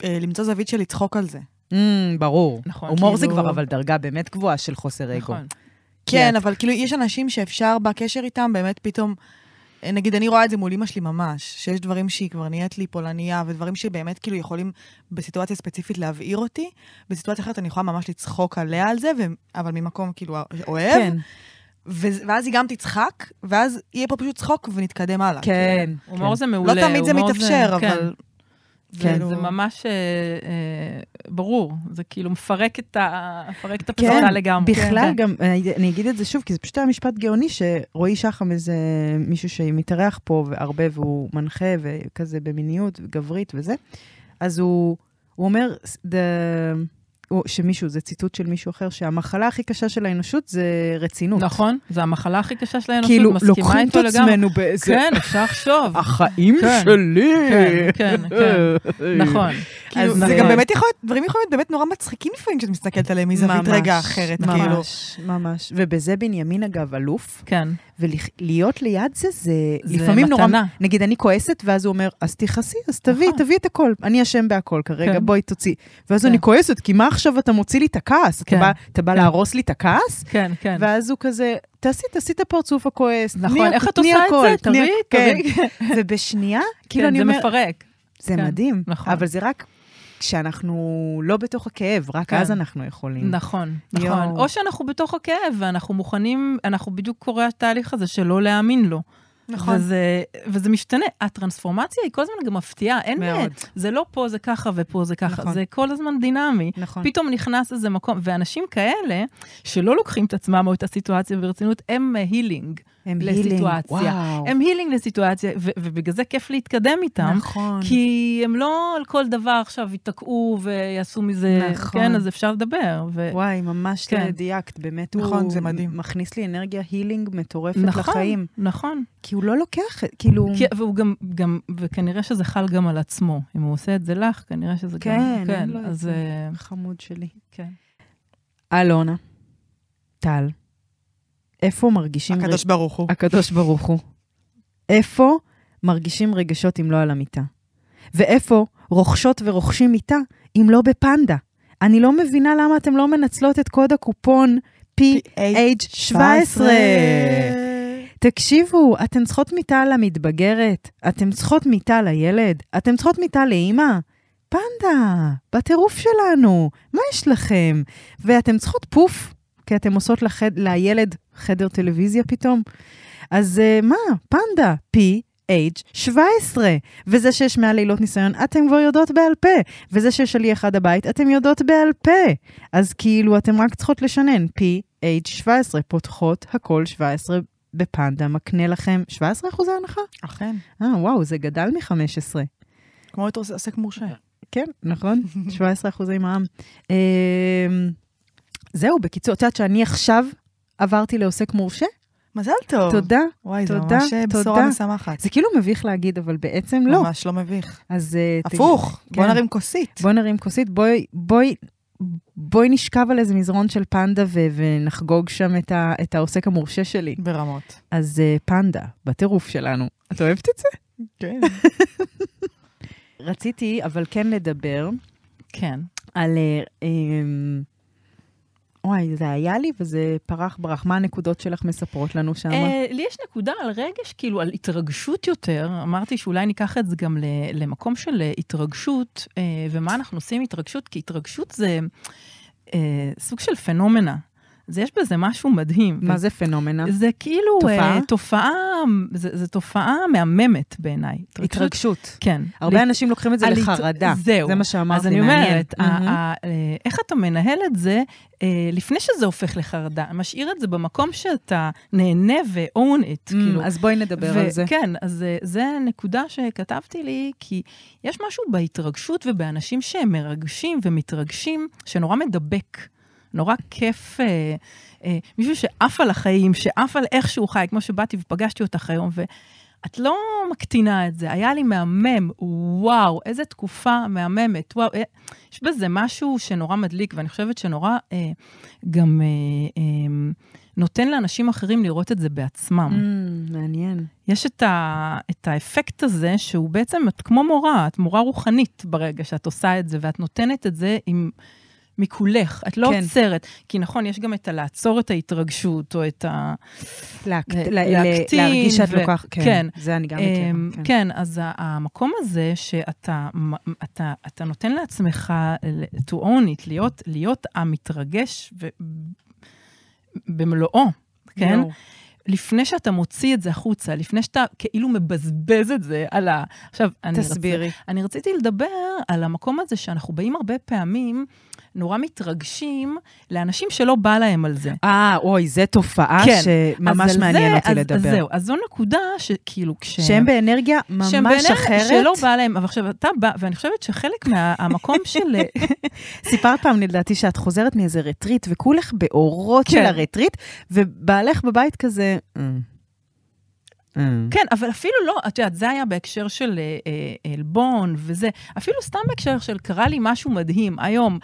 אה, למצוא זווית של לצחוק על זה. Mm, ברור. נכון, הומור זה כאילו- כבר אבל דרגה באמת גבוהה של חוסר אגו. נכון. כן, אבל כאילו יש אנשים שאפשר בקשר איתם באמת פתאום, נגיד אני רואה את זה מול אמא שלי ממש, שיש דברים שהיא כבר נהיית לי פולניה, ודברים שבאמת כאילו יכולים בסיטואציה ספציפית להבעיר אותי, בסיטואציה אחרת אני יכולה ממש לצחוק עליה על זה, ו... אבל ממקום כאילו אוהב, כן, ו... ואז היא גם תצחק, ואז יהיה פה פשוט צחוק ונתקדם הלאה. כן. הומור כן. זה מעולה. לא תמיד זה מתאפשר, כן. אבל... כן, כאילו- זה ממש אה, אה, ברור, זה כאילו מפרק את ה- מפרק את כן, הפצצה לגמרי. בכלל כן. גם, אני אני אגיד את זה שוב, כי זה פשוט היה משפט גאוני, שרועי שחם איזה מישהו שמתארח פה והרבה, והוא מנחה וכזה במיניות גברית וזה, אז הוא, הוא אומר, the, הוא- שמישהו, זה ציטוט של מישהו אחר, שהמחלה הכי קשה של האנושות זה רצינות. נכון, זו המחלה הכי קשה של האנושות, כאילו, מסכימה לוקחים את איתו לגמרי. עצמנו באיזה... כן, אפשר לחשוב. החיים כן, שלי. כן, כן, כן. נכון. כאילו, זה אה, גם באמת יכול להיות, דברים יכולים להיות באמת נורא מצחיקים לפעמים כשאת מסתכלת עליהם מזווית ממש, רגע אחרת, כאילו. ממש, ממש. ובזה בנימין, אגב, אלוף. כן. ולהיות ליד זה, זה, זה לפעמים נורא... מתנה. נגיד, אני כועסת, ואז הוא אומר, אז תכעסי, אז תביאי, נכון. תביאי את הכל. אני אשם בהכל כרגע, כן. בואי תוציא. ואז כן. אני כועסת, כי מה עכשיו אתה מוציא לי את הכעס? אתה כן. בא- אתה בא כן. להרוס לי את הכעס? כן, כן. ואז הוא כזה, תעשי, תעשי את הפרצוף הכועס. נכון, איך את עושה את זה? תראי, הכ- כן. ובשנייה, כאילו כן, אני זה אומר, מפרק. זה כן, מדהים. נכון. אבל זה רק כשאנחנו לא בתוך הכאב, רק כן. אז אנחנו יכולים. נכון, נכון. יואו. או שאנחנו בתוך הכאב, ואנחנו מוכנים, אנחנו בדיוק קורה התהליך הזה של לא להאמין לו. נכון. וזה, וזה משתנה. הטרנספורמציה היא כל הזמן גם מפתיעה, אין מאוד. מאוד. זה לא פה זה ככה ופה זה ככה, נכון. זה כל הזמן דינמי. נכון. פתאום נכנס איזה מקום, ואנשים כאלה, שלא לוקחים את עצמם או את הסיטואציה ברצינות, הם הילינג הם לסיטואציה. וואו. הם הילינג לסיטואציה, ו- ובגלל זה כיף להתקדם איתם. נכון. כי הם לא על כל דבר עכשיו ייתקעו ויעשו מזה, נכון. כן, אז אפשר לדבר. ו... וואי, ממש כן. דייקת, באמת נכון, הוא זה מדהים. מכניס לי אנרגיה הילינג מטורפת נכון, לחיים. נכון. כי הוא לא לוקח, כאילו... כי, והוא גם, גם, וכנראה שזה חל גם על עצמו. אם הוא עושה את זה לך, כנראה שזה כן, גם... אין לו את אז... זה. אה, חמוד שלי. כן. אלונה, טל, איפה מרגישים... הקדוש ברוך הוא. הקדוש ברוך הוא. איפה מרגישים רגשות אם לא על המיטה? ואיפה רוכשות ורוכשים מיטה אם לא בפנדה? אני לא מבינה למה אתם לא מנצלות את קוד הקופון PH17. תקשיבו, אתן צריכות מיטה למתבגרת, אתן צריכות מיטה לילד, אתן צריכות מיטה לאימא. פנדה, בטירוף שלנו, מה יש לכם? ואתן צריכות פוף, כי אתן עושות לחד, לילד חדר טלוויזיה פתאום. אז uh, מה, פנדה, PH17. וזה שיש 100 לילות ניסיון, אתן כבר יודעות בעל פה. וזה שיש עלי אחד הבית, אתן יודעות בעל פה. אז כאילו, אתן רק צריכות לשנן. PH17, פותחות הכל 17 בפנדה, מקנה לכם 17 אחוזי הנחה? אכן. אה, וואו, זה גדל מ-15. כמו להיות עוסק מורשה. כן, נכון, 17 אחוזי מע"מ. זהו, בקיצור, את יודעת שאני עכשיו עברתי לעוסק מורשה? מזל טוב. תודה. וואי, זה תודה, ממש אה, בשורה תודה. משמחת. זה כאילו מביך להגיד, אבל בעצם לא. ממש לא מביך. אז... אה, הפוך, תגיד- בוא כן. נרים כוסית. בואי נרים כוסית, בואי, בואי, בואי נשכב על איזה מזרון של פנדה ו- ונחגוג שם את, ה- את העוסק המורשה שלי. ברמות. אז אה, פנדה, בטירוף שלנו. את אוהבת את זה? כן. רציתי, אבל כן לדבר כן. על... אה, אמ, וואי, זה היה לי וזה פרח ברח. מה הנקודות שלך מספרות לנו שם? אה, לי יש נקודה על רגש, כאילו על התרגשות יותר. אמרתי שאולי ניקח את זה גם למקום של אה, התרגשות, אה, ומה אנחנו עושים עם התרגשות, כי התרגשות זה סוג של פנומנה. אז יש בזה משהו מדהים. מה זה פנומנה? זה כאילו תופעה? אה, תופעה, זה, זה תופעה מהממת בעיניי. התרגשות. כן. הרבה אנשים לוקחים את זה לחרדה. זהו. זה מה שאמרתי, אז אני מעניין. אומרת, אה, איך אתה מנהל את זה אה, לפני שזה הופך לחרדה? משאיר את זה במקום שאתה נהנה ו-own it, Mm, כאילו. אז בואי נדבר על זה. כן, אז אה, זה נקודה שכתבתי לי, כי יש משהו בהתרגשות ובאנשים שהם מרגשים ומתרגשים, שנורא מדבק. נורא כיף, אה, אה, מישהו שעף על החיים, שעף על איך שהוא חי, כמו שבאתי ופגשתי אותך היום, את לא מקטינה את זה. היה לי מהמם, וואו, איזה תקופה מהממת. וואו, אה, יש בזה משהו שנורא מדליק, ואני חושבת שנורא אה, גם אה, אה, נותן לאנשים אחרים לראות את זה בעצמם. Mm, מעניין. יש את, ה, את האפקט הזה, שהוא בעצם, את כמו מורה, את מורה רוחנית ברגע שאת עושה את זה, ואת נותנת את זה עם... מכולך, את לא כן. עוצרת. כי נכון, יש גם את הלעצור את ההתרגשות, או את ה... להק- ל- ל- להקטין להרגיש שאת ו- לוקחת, כן, כן. זה אני גם אמ, מכירה. כן, אז ה- המקום הזה שאתה אתה, אתה נותן לעצמך to own it, להיות, להיות המתרגש ו- במלואו, כן? יואו. לפני שאתה מוציא את זה החוצה, לפני שאתה כאילו מבזבז את זה על ה... עכשיו, אני, רצ... תסבירי. אני רציתי לדבר על המקום הזה שאנחנו באים הרבה פעמים, נורא מתרגשים לאנשים שלא בא להם על זה. אה, אוי, זו תופעה כן. שממש מעניין זה- אותי אז, לדבר. אז זהו, אז זו נקודה שכאילו כש... שהם באנרגיה ממש שהם בעיני- אחרת. שלא בא להם, אבל עכשיו אתה בא, ואני חושבת שחלק מהמקום של... סיפרת פעם, לדעתי, שאת חוזרת מאיזה רטריט, וכולך באורות של כן. הרטריט, ובעלך בבית כזה... "אה, אה." כן, אבל אפילו לא, את יודעת, זה היה בהקשר של אה, אה, עלבון וזה, אפילו סתם בהקשר של קרה לי משהו מדהים היום.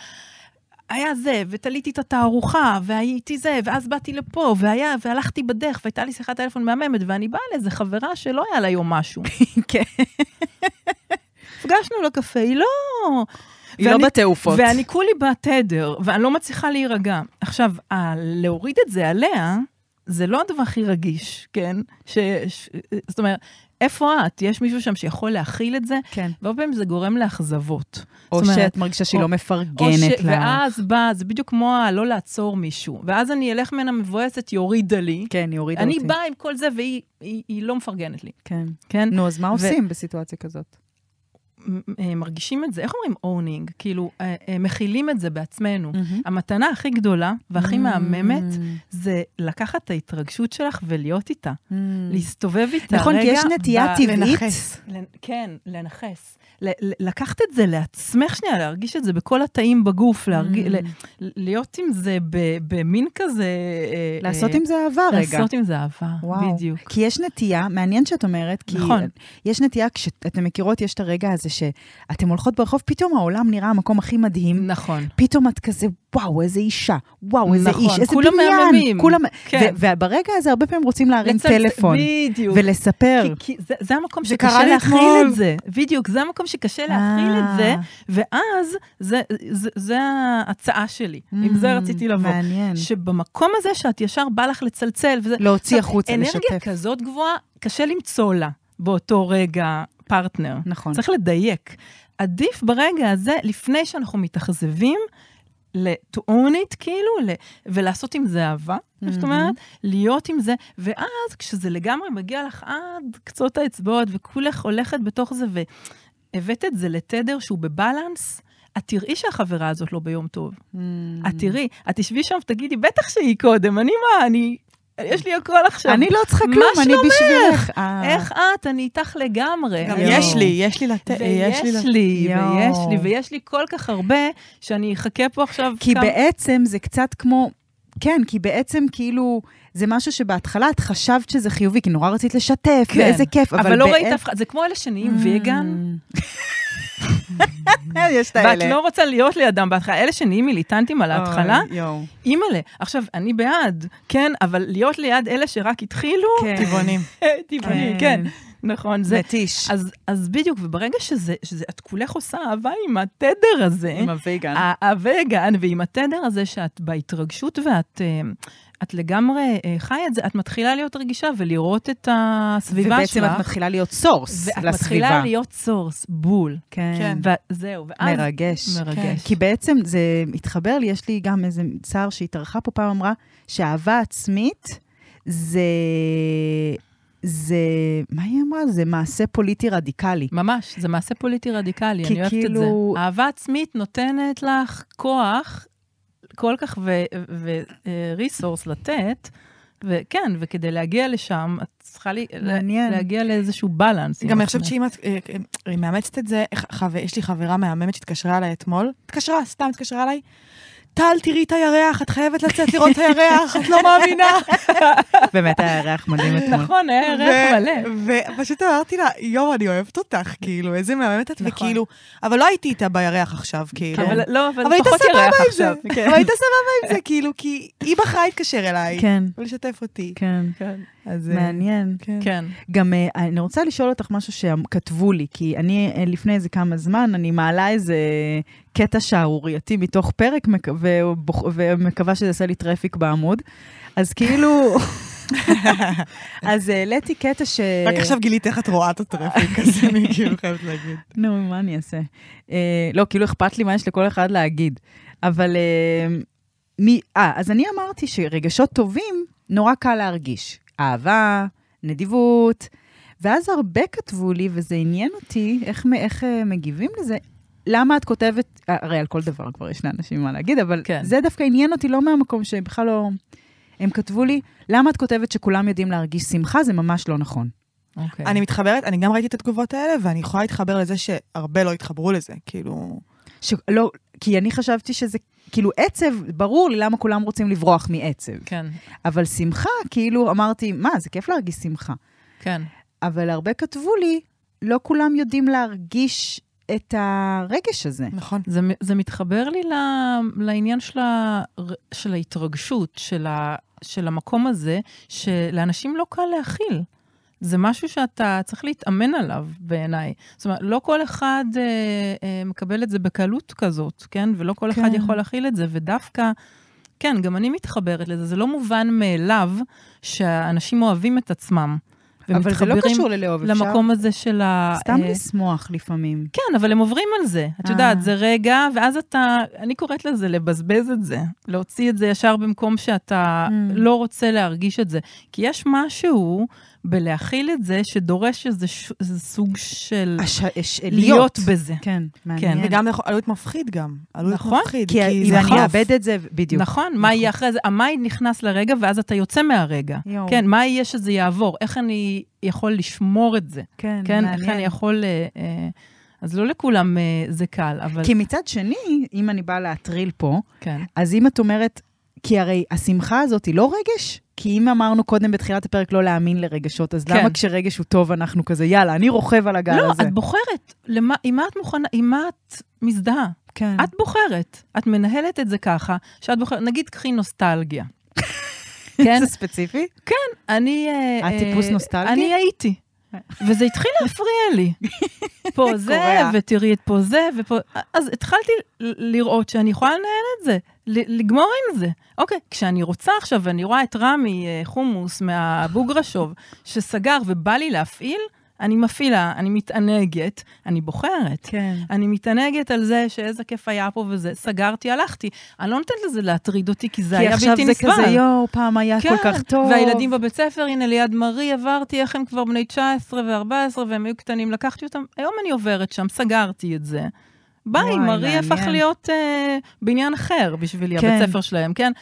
היה זה, ותליתי את התערוכה, והייתי זה, ואז באתי לפה, והיה, והלכתי בדרך, והייתה לי שיחת טלפון מהממת, ואני באה לאיזה חברה שלא היה לה יום משהו. כן. נפגשנו לקפה, היא לא... היא לא ואני- בתעופות. ואני כולי בתדר, ואני לא מצליחה להירגע. עכשיו, ה- להוריד את זה עליה, זה לא הדבר הכי רגיש, כן? ש, ש, זאת אומרת, איפה את? יש מישהו שם שיכול להכיל את זה? כן. והרבה פעמים זה גורם לאכזבות. או אומרת, שאת מרגישה שהיא או- לא מפרגנת ש... לה. ואז בא, זה בדיוק כמו הלא לעצור מישהו. ואז אני אלך ממנה מבואסת, היא הורידה לי. כן, היא הורידה אני אותי. באה עם כל זה, והיא היא, היא לא מפרגנת לי, כן. כן? נו, אז מה עושים בסיטואציה כזאת? אה, מרגישים את זה, איך אומרים אונינג? כאילו, אה, אה, מכילים את זה בעצמנו. מהמם. המתנה הכי גדולה והכי Mm. מהממת זה לקחת את ההתרגשות שלך ולהיות איתה. Mm. להסתובב איתה נכון, כי רגע יש נטייה ב- טבעית. לנכס. לנ- כן, לנכס. לקחת את זה לעצמך שנייה, להרגיש את זה בכל התאים בגוף, להרגיש, Mm. ל- להיות עם זה ב- במין כזה... אה, לעשות אה, עם זה אהבה רגע. לעשות עם זה אהבה, וואו. בדיוק. כי יש נטייה, מעניין שאת אומרת, כי נכון. יש נטייה, כשאתם מכירות, יש את הרגע הזה שאתם הולכות ברחוב, פתאום העולם נראה המקום הכי מדהים. נכון. פתאום את כזה, וואו, איזה אישה, וואו, איזה נכון, איש, איזה כולם בניין. מהממים. כולם... כן. ו- וברגע הזה הרבה פעמים רוצים להרים לצלצל- טלפון בדיוק. ולספר. כי, כי זה, זה המקום זה שקשה להכיל. את זה. בדיוק, זה המקום שקשה להכיל את זה, אה, ואז זה, זה, זה ההצעה שלי. עם זה mm, רציתי לבוא. מעניין. שבמקום הזה שאת ישר בא לך לצלצל, וזה... להוציא החוצה, אנרגיה לשתף. כזאת גבוהה, קשה למצוא לה באותו רגע פרטנר. נכון. צריך לדייק. עדיף ברגע הזה, לפני שאנחנו מתאכזבים, to own it, כאילו, ל- ולעשות עם זה אהבה, mm-hmm. זאת אומרת, להיות עם זה, ואז כשזה לגמרי מגיע לך עד קצות האצבעות, וכולך הולכת בתוך זה, והבאת את זה לתדר שהוא בבלנס, את תראי שהחברה הזאת לא ביום טוב. Mm. את תראי, את תשבי שם ותגידי, בטח שהיא קודם, אני מה, אני, יש לי הכל עכשיו. אני לא צריכה כלום, אני? בשבילך. איך את? אני איתך לגמרי. גם. יש לי, יש לי לתת, ויש יש לי. ויש לי, ויש לי כל כך הרבה, שאני אחכה פה עכשיו כי. בעצם זה קצת כמו... כן, כי בעצם כאילו, זה משהו שבהתחלה את חשבת שזה חיובי, כי נורא רצית לשתף, כן. ואיזה כיף, אבל, אבל לא בעת- ראית אף אחד, זה כמו אלה שנהיים ויגן, יש את ואת האלה. לא רוצה להיות לידם בהתחלה. אלה שנהיים מיליטנטים על ההתחלה. אימא'לה. עכשיו, אני בעד, כן, אבל להיות ליד אלה שרק התחילו, כן. טבעונים. טבעוני, כן. נכון, זה... מתיש. אז, אז בדיוק, וברגע שזה, שזה, את כולך עושה אהבה עם התדר הזה, עם הוויגן. ה- הווגן, ועם התדר הזה שאת בהתרגשות ואת אה, את לגמרי אה, חיה את זה, את מתחילה להיות רגישה ולראות את הסביבה שלך. ובעצם את מתחילה להיות סורס ואת לסביבה. מתחילה להיות סורס, בול. כן. כן. וזהו, ואז... מרגש. מרגש. כי בעצם זה מתחבר לי, יש לי גם איזה צער שהתארחה פה פעם אמרה, שאהבה עצמית זה, זה, מה היא אמרה? זה מעשה פוליטי רדיקלי. ממש, זה מעשה פוליטי רדיקלי, אני אוהבת כאילו- את זה. אהבה עצמית נותנת לך כוח כל כך וריסורס לתת, וכן, וכדי להגיע לשם, את צריכה לי, מעניין. להגיע לאיזשהו בלנס. גם אני חושבת. שאם את אה, אה, מאמצת את זה, יש לי חברה מהממת שהתקשרה אליי אתמול, התקשרה, סתם התקשרה אליי, טל, תראי את הירח, את חייבת לצאת לראות את הירח, את לא מאמינה. באמת היה ריח מדהים אתמול. נכון, היה ריח מלא. ופשוט אמרתי לה, יואו, אני אוהבת אותך, כאילו, איזה מהממת את, נכון. וכאילו, אבל לא הייתי איתה בירח עכשיו, כאילו. אבל לא, אבל פחות ירח עכשיו. כן. אבל היית סבבה עם זה, כאילו, כי היא בחרה להתקשר אליי, כן, ולשתף אותי. כן. כן. אז... אה, מעניין. כן. כן. גם אה, אני רוצה לשאול אותך משהו שכתבו לי, כי אני אה, לפני איזה כמה זמן, אני מעלה איזה קטע שערורייתי מתוך פרק, ומקווה שזה יעשה לי traffic בעמוד. אז כאילו... אז העליתי קטע ש... רק עכשיו גילית איך את רואה את ה traffic, אז אני כאילו חייבת להגיד. נו, מה אני אעשה? אה, לא, כאילו אכפת לי מה יש לכל אחד להגיד. אבל... אה. אה, אז אני אמרתי שרגשות טובים, נורא קל להרגיש. אהבה, נדיבות, ואז הרבה כתבו לי, וזה עניין אותי, איך, איך אה, מגיבים לזה. למה את כותבת, הרי על כל דבר כבר יש לאנשים מה להגיד, אבל כן. זה דווקא עניין אותי לא מהמקום שבכלל לא... הם כתבו לי, למה את כותבת שכולם יודעים להרגיש שמחה? זה ממש לא נכון. אוקיי. אני מתחברת, אני גם ראיתי את התגובות האלה, ואני יכולה להתחבר לזה שהרבה לא התחברו לזה, כאילו... ש... לא, כי אני חשבתי שזה, כאילו, עצב, ברור לי למה כולם רוצים לברוח מעצב. כן, אבל שמחה, כאילו, אמרתי, מה, זה כיף להרגיש שמחה. כן. אבל הרבה כתבו לי, לא כולם יודעים להרגיש את הרגש הזה. נכון. זה, זה מתחבר לי ל- לעניין של, ה, של ההתרגשות, של, ה, של המקום הזה, שלאנשים לא קל להכיל. זה משהו שאתה צריך להתאמן עליו בעיניי. זאת אומרת, לא כל אחד אה, אה, מקבל את זה בקלות כזאת, כן? ולא כל אחד כן. יכול להכיל את זה, ודווקא, כן, גם אני מתחברת לזה. זה לא מובן מאליו שאנשים אוהבים את עצמם. אבל זה לא קשור ללאהוב, אפשר למקום הזה של ה... סתם אה, לשמוח לפעמים. כן, אבל הם עוברים על זה. את אה. יודעת, זה רגע, ואז אתה, אני קוראת לזה לבזבז את זה. להוציא את זה ישר במקום שאתה Mm. לא רוצה להרגיש את זה. כי יש משהו בלהכיל את זה שדורש איזה, ש... איזה סוג של הש... הש... להיות בזה. כן, מעניין. וגם יכול- להיות מפחיד גם. להיות נכון, מפחיד. כי כי זה אני. אאבד את זה, בדיוק. נכון, מה יהיה אחרי זה? ה mind נכנס לרגע ואז אתה יוצא מהרגע. יואו. כן, מה יהיה שזה יעבור? איך אני יכול לשמור את זה? כן, כן, מעניין. איך אני יכול... אה, אה, אז לא לכולם אה, זה קל, אבל... כי מצד שני, אם אני באה להטריל פה, כן. אז אם את אומרת, כי הרי השמחה הזאת היא לא רגש? כי אם אמרנו קודם בתחילת הפרק לא להאמין לרגשות, אז כן. למה כשרגש הוא טוב אנחנו כזה, יאללה, אני רוכב על הגל לא, הזה. את בוחרת. למה, עם מה את מוכנה, עם מה את מזדהה? כן. את בוחרת. את מנהלת את זה ככה, שאת בוחרת, נגיד, קחי נוסטלגיה. כן? זה ספציפי? אני... אה, את אה, טיפוס נוסטלגי? אני הייתי. וזה התחיל להפריע לי. פה זה. ותראי את פה זה, ופה... אז התחלתי לראות שאני יכולה לנהל את זה, לגמור עם זה. אוקיי, כשאני רוצה עכשיו, ואני רואה את רמי אה, חומוס מהבוגרשוב, שסגר ובא לי להפעיל, אני מפעילה, אני מתענגת, אני בוחרת. כן. אני מתענגת על זה שאיזה כיף היה פה וזה, סגרתי, הלכתי. אני לא נותנת לזה להטריד אותי, כי זה כי היה עכשיו בלתי זה נסבל. כזה, יואו, פעם היה כל כך טוב. כן, והילדים בבית ספר, הנה ליד מרי עברתי, איך הם כבר בני 19 ו-14, והם היו קטנים, לקחתי אותם, היום אני עוברת שם, סגרתי את זה. ביי, וואי, מרי. הפך להיות אה, בניין אחר בשבילי, כן. הבית ספר שלהם, כן?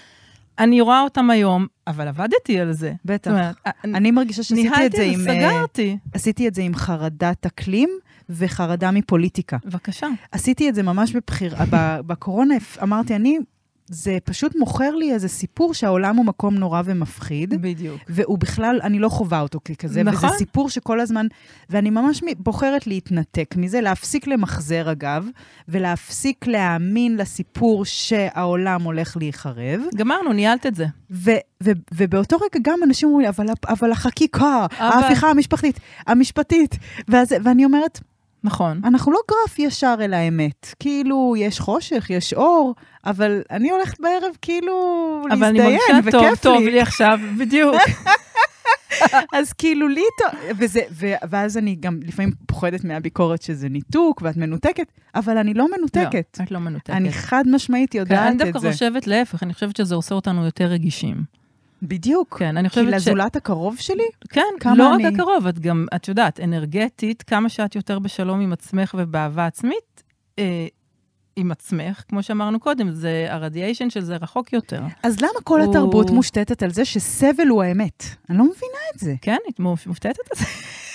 אני רואה אותם היום, אבל עבדתי על זה. בטח. אומרת, אני מרגישה שעשיתי את ניהלתי זה עם... זה, אה, סגרתי. עשיתי את זה עם חרדת אקלים וחרדה מפוליטיקה. בבקשה. עשיתי את זה ממש בבחיר... ב- בקורונה אמרתי, אני, זה פשוט מוכר לי איזה סיפור שהעולם הוא מקום נורא ומפחיד. בדיוק. והוא בכלל, אני לא חווה אותו ככזה, נכון. וזה סיפור שכל הזמן, ואני ממש בוחרת להתנתק מזה, להפסיק למחזר אגב, ולהפסיק להאמין לסיפור שהעולם הולך להיחרב. גמרנו, ניהלת את זה. ו- ו- ובאותו רגע גם אנשים אומרים לי, אבל, אבל החקיקה, אבל- ההפיכה המשפחתית, המשפטית, ואז, ואני אומרת, נכון. אנחנו לא גרף ישר אל האמת. כאילו, יש חושך, יש אור, אבל אני הולכת בערב כאילו אבל אני להזדיין, מרגישה טוב, וכיף טוב לי. לי עכשיו, בדיוק. אז כאילו לי טוב, וזה, ו, ואז אני גם לפעמים פוחדת מהביקורת שזה ניתוק ואת מנותקת, אבל אני לא מנותקת. לא, את לא מנותקת. אני חד משמעית כן, יודעת אני את דווקא זה. חושבת להפך, אני חושבת שזה עושה אותנו יותר רגישים. בדיוק. כן, אני כי חושבת ש... לזולת הקרוב שלי, כן, לא אני- רק הקרוב, את גם, את יודעת, אנרגטית, כמה שאת יותר בשלום עם עצמך ובאהבה עצמית, אה, עם עצמך, כמו שאמרנו קודם, זה, הרדיאשן של זה רחוק יותר. אז למה כל הוא- התרבות מושתתת על זה שסבל הוא האמת? אני לא מבינה את זה. כן, את מופתעת את זה?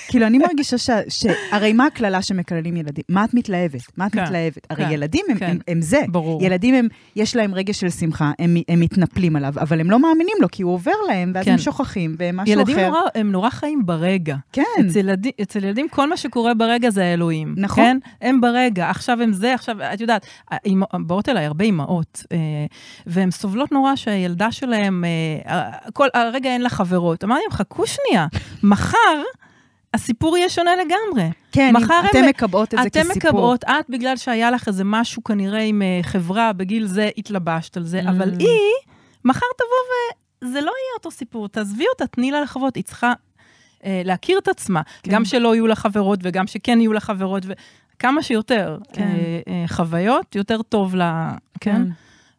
כאילו, אני מרגישה ש... ש... הרי מה הקללה שמקללים ילדים? מה את מתלהבת? מה את כן, מתלהבת? הרי כן, ילדים הם, כן. הם, הם זה. ברור. ילדים הם, יש להם רגש של שמחה, הם, הם מתנפלים עליו, אבל הם לא מאמינים לו, כי הוא עובר להם, ואז כן. הם שוכחים, ומשהו ילדים אחר. נורא, הם נורא חיים ברגע. כן, אצל, ילדים, אצל ילדים כל מה שקורה ברגע זה האלוהים. נכון. כן? הם ברגע, עכשיו הם זה, עכשיו, את יודעת, באות אליי הרבה אימהות, אה, והן סובלות נורא שהילדה שלהם, אה, כל, הרגע אין לה חברות. אמרתי להם, חכו שנייה, מחר הסיפור יהיה שונה לגמרי. כן, מחר הם- אתם מקבעות את זה אתם כסיפור. מקבעות, את בגלל שהיה לך איזה משהו כנראה עם אה, חברה, בגיל זה התלבשת על זה, Mm. אבל היא, מחר תבוא וזה לא יהיה אותו סיפור, תעזבי אותה, תני לה לחוות, היא צריכה אה, להכיר את עצמה, כן. גם שלא יהיו לה חברות וגם שכן יהיו לה חברות, וכמה שיותר כן. אה, אה, חוויות, יותר טוב לה, כן? כן.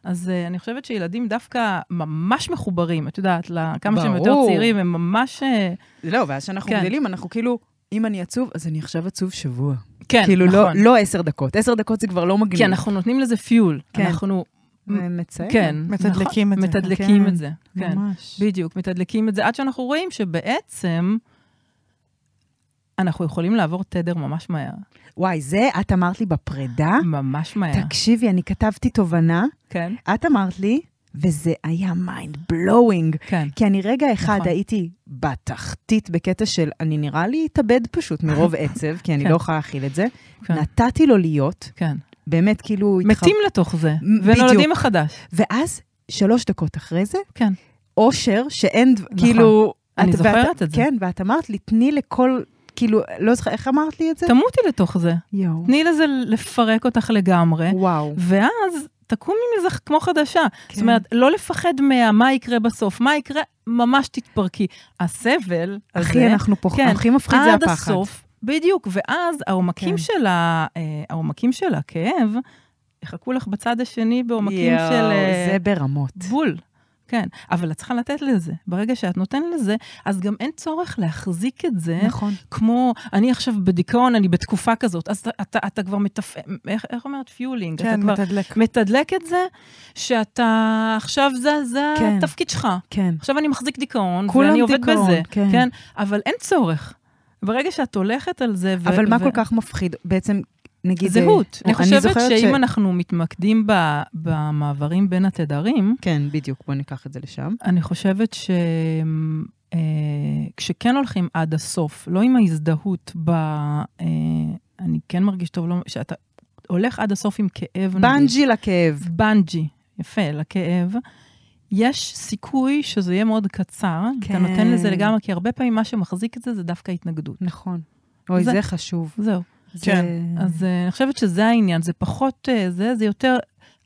אז אה, אני חושבת שילדים דווקא ממש מחוברים, את יודעת, לכמה שהם יותר. צעירים, הם ממש... אה, לא, ואז כשאנחנו כן. גדלים, אנחנו כאילו, אם אני עצוב, אז אני עכשיו עצוב שבוע. כן, כאילו, נכון. לא, לא עשר דקות. עשר דקות זה כבר לא מגניב. כי אנחנו נותנים לזה פיול. כן. אנחנו... מצער. כן. מתדלקים את זה. מתדלקים כן, את זה. כן. ממש. בדיוק, מתדלקים את זה, עד שאנחנו רואים שבעצם אנחנו יכולים לעבור תדר ממש מהר. וואי, זה את אמרת לי בפרידה? ממש מהר. תקשיבי, אני כתבתי תובנה, כן, את אמרת לי, וזה היה mind blowing. כן. כי אני רגע אחד נכון. הייתי בתחתית בקטע של, אני נראה לי אתאבד פשוט מרוב עצב, כי אני כן. לא יכולה להכיל את זה. כן. נתתי לו להיות, כן. באמת כאילו... מתים לתוך זה, מ- ונולדים בדיוק. מחדש. ואז, שלוש דקות אחרי זה, כן. אושר, שאין, נכון. כאילו... אני זוכרת ואת- את זה. כן, ואת אמרת לי, תני לכל, כאילו, לא זוכרת, איך אמרת לי את זה? תמותי לתוך זה. יואו. תני לזה לפרק אותך לגמרי, וואו. ואז תקומי מזה כמו חדשה. כן. זאת אומרת, לא לפחד מה יקרה בסוף, מה יקרה, ממש תתפרקי. הסבל הזה... אחי, אנחנו פה, כן, הכי מפחיד זה עד הפחד. הסוף, בדיוק, ואז העומקים כן. של ה- אה, העומקים של הכאב יחכו לך בצד השני בעומקים יואו, של אה, זה ברמות. בול. כן, אבל את צריכה לתת לזה. ברגע שאת נותנת לזה, אז גם אין צורך להחזיק את זה, נכון. כמו, אני עכשיו בדיכאון, אני בתקופה כזאת, אז אתה, אתה, אתה כבר מתפעל, איך, איך אומרת? fueling. כן, אתה כבר מתדלק. מתדלק את זה, שאתה, עכשיו זה, זה כן. התפקיד שלך. כן. עכשיו אני מחזיק דיכאון, ואני עובד דיכאון, בזה. כן. כן. אבל אין צורך. ברגע שאת הולכת על זה... ו- אבל מה ו- כל כך מפחיד? בעצם, נגיד... זהות. אה, אני חושבת שאם ש- אנחנו מתמקדים ב- במעברים בין התדרים, כן, בדיוק, בוא ניקח את זה לשם. אני חושבת ש... אה, כשכן הולכים עד הסוף, לא עם ההזדהות ב... אה, אני כן מרגיש טוב, לא, שאתה הולך עד הסוף עם כאב. נגיד. בנג'י לכאב. בנג'י, יפה, לכאב. יש סיכוי שזה יהיה מאוד קצר, כן. אתה נותן לזה. לגמרי, כי הרבה פעמים מה שמחזיק את זה זה דווקא התנגדות. נכון. אוי, זה- זה חשוב. זהו. זה- אז אה, אני חושבת שזה העניין, זה פחות אה, זה, זה יותר,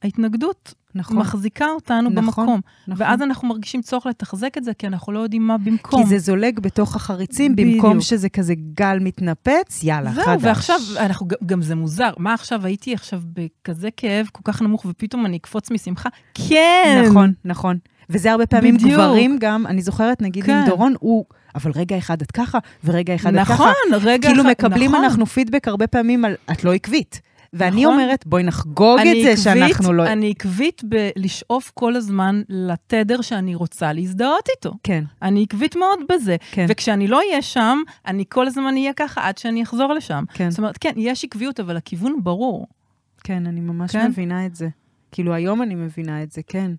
ההתנגדות נכון. מחזיקה אותנו נכון, במקום. נכון. ואז אנחנו מרגישים צורך לתחזק את זה, כי אנחנו לא יודעים מה במקום. כי זה זולג בתוך החריצים, בדיוק. במקום שזה כזה גל מתנפץ, יאללה, חדש. זהו, ועכשיו, אנחנו, גם זה מוזר. מה עכשיו, הייתי עכשיו בכזה כאב כל כך נמוך, ופתאום אני אקפוץ משמחה? כן! נכון, נכון. וזה הרבה פעמים בדיוק. גברים גם, אני זוכרת, נגיד עם כן. דורון, הוא, אבל רגע אחד את ככה, ורגע אחד את ככה. נכון, רגע כאילו אחד- מקבלים נכון. אנחנו פידבק הרבה פעמים על, את לא עקבית. ואני נכון. אומרת, בואי נחגוג את זה עקבית- שאנחנו לא... אני עקבית בלשאוף כל הזמן לתדר שאני רוצה להזדהות איתו. כן, אני עקבית מאוד בזה. כן. וכשאני לא אהיה שם, אני כל הזמן אהיה ככה עד שאני אחזור לשם. כן. זאת אומרת, כן, יש עקביות, אבל הכיוון ברור. כן, אני ממש כן? מבינה את זה. כאילו, היום אני מבינה את זה, כן.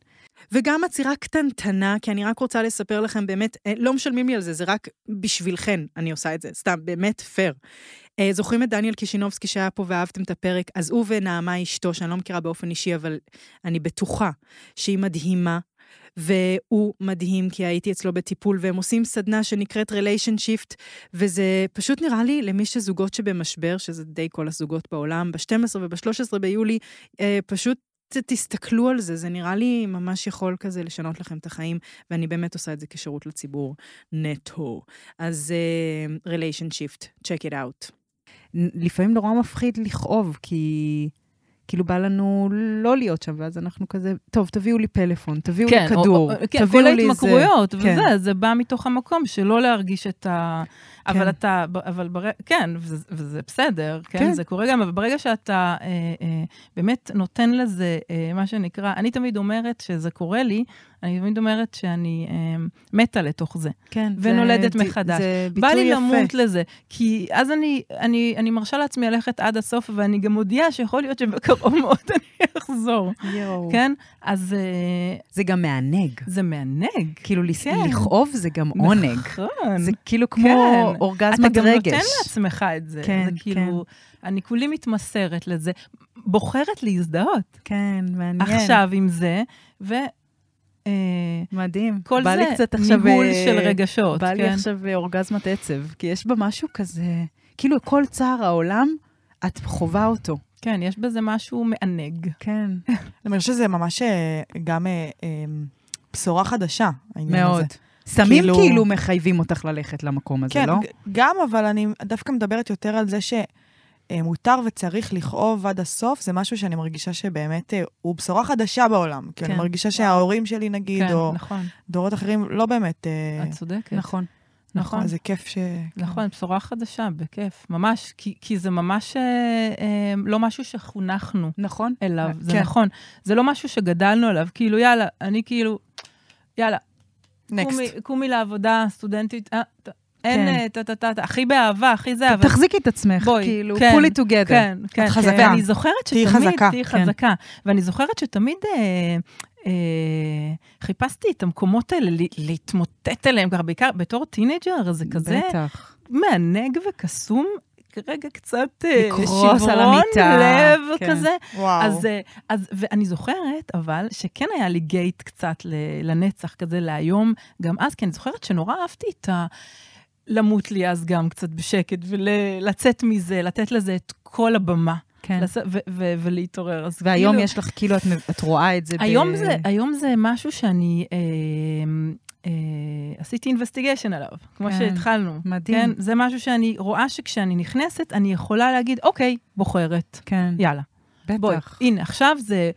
וגם עצירה קטנטנה, כי אני רק רוצה לספר לכם, באמת, אה, לא משלמים לי על זה, זה רק בשבילכן אני עושה את זה, סתם, באמת פייר. אה, זוכרים את דניאל קישינובסקי שהיה פה ואהבתם את הפרק? אז הוא ונעמה אשתו, שאני לא מכירה באופן אישי, אבל אני בטוחה שהיא מדהימה, והוא מדהים, כי הייתי אצלו בטיפול, והם עושים סדנה שנקראת Shift, וזה פשוט נראה לי למי שזוגות שבמשבר, שזה די כל הזוגות בעולם, ב-12 וב-13 ביולי, אה, פשוט תסתכלו על זה, זה נראה לי ממש יכול כזה לשנות לכם את החיים, ואני באמת עושה את זה כשירות לציבור נטו. אז uh, Relation Shift, check it out. לפעמים נורא מפחיד לכאוב, כי כאילו בא לנו לא להיות שם, ואז אנחנו כזה, טוב, תביאו לי פלאפון, תביאו לי או- כדור, או- כן, תביאו כל לי זה. ההתמכרויות, כן. וזה, זה בא מתוך המקום שלא להרגיש את ה... אבל כן. אתה, אבל בר... כן, וזה, וזה בסדר, כן? כן. זה קורה גם, אבל ברגע שאתה אה, אה, באמת נותן לזה, אה, מה שנקרא, אני תמיד אומרת שזה קורה לי, אני תמיד אומרת שאני אה, מתה לתוך זה, כן. ונולדת זה- מחדש. זה בא ביטוי לי יפה. למות לזה, כי אז אני, אני, אני מרשה לעצמי ללכת עד הסוף, ואני גם מודיעה שיכול להיות שבקרוב מאוד אני אחזור, יואו. כן? אז אה, זה גם מענג. זה מענג. כאילו, כן. לכאוב זה גם עונג. נכון. זה כאילו כמו כן. אורגזמת אתה גם רגש. נותן לעצמך את זה. כן, זה כאילו, אני כולי מתמסרת לזה, בוחרת להזדהות כן, מעניין. עכשיו עם זה, ו... אה, מדהים. כל בא לי זה קצת עכשיו... ניהול אה, של רגשות, בא לי כן? עכשיו אה, אורגזמת עצב, כי יש בה משהו כזה, כאילו כל צער העולם, את חווה אותו. כן, יש בזה משהו מענג. כן, אני חושבת שזה ממש גם אה, אה, בשורה חדשה, העניין הזה. מאוד. סמים כאילו- כאילו מחייבים אותך ללכת למקום הזה, כן, לא? ג- גם, אבל אני דווקא מדברת יותר על זה שמותר וצריך לכאוב עד הסוף, זה משהו שאני מרגישה שבאמת אה, הוא בשורה חדשה בעולם. כי אני כן. מרגישה שההורים שלי, נגיד, כן, או נכון, דורות אחרים, לא באמת... אה, את צודקת. נכון. נכון. אז זה כיף ש... נכון, בשורה חדשה, בכיף. ממש, כי, כי זה ממש אה, אה, לא משהו שחונכנו נכון? אליו, זה כן. נכון. זה לא משהו שגדלנו עליו, כאילו, יאללה, אני כאילו, יאללה, next. קומי, קומי לעבודה, סטודנטית, אה, אין, כן. אה, טה-טה-טה, הכי באהבה, הכי זה, אבל... תחזיקי את עצמך, כאילו, כן, pull it together. כן, כן. חזקה. ואני זוכרת תהיי שתמיד... חזקה. תהיי כן. חזקה. ואני זוכרת שתמיד אה, אה, חיפשתי את המקומות האלה, להתמוטט אליהם, בעיקר בתור teenager, זה כזה בטח. מענג וקסום. רגע קצת אה, שברון לב כן. כזה. וואו. אז, אה, אז, ואני זוכרת, אבל, שכן היה לי גייט קצת לנצח כזה להיום, גם אז, כי אני זוכרת שנורא אהבתי את ה... למות לי אז גם קצת בשקט, ולצאת מזה, לתת לזה את כל הבמה. כן. לס... ו- ו- ולהתעורר. אז והיום כאילו, יש לך, כאילו, את, את רואה את זה היום ב... זה, היום זה משהו שאני אה, אה, עשיתי אינבסטיגיישן עליו, כמו כן, שהתחלנו. מדהים. כן, זה משהו שאני רואה שכשאני נכנסת, אני יכולה להגיד, אוקיי, בוחרת, כן, יאללה. בואי, בטח. הנה, עכשיו זה,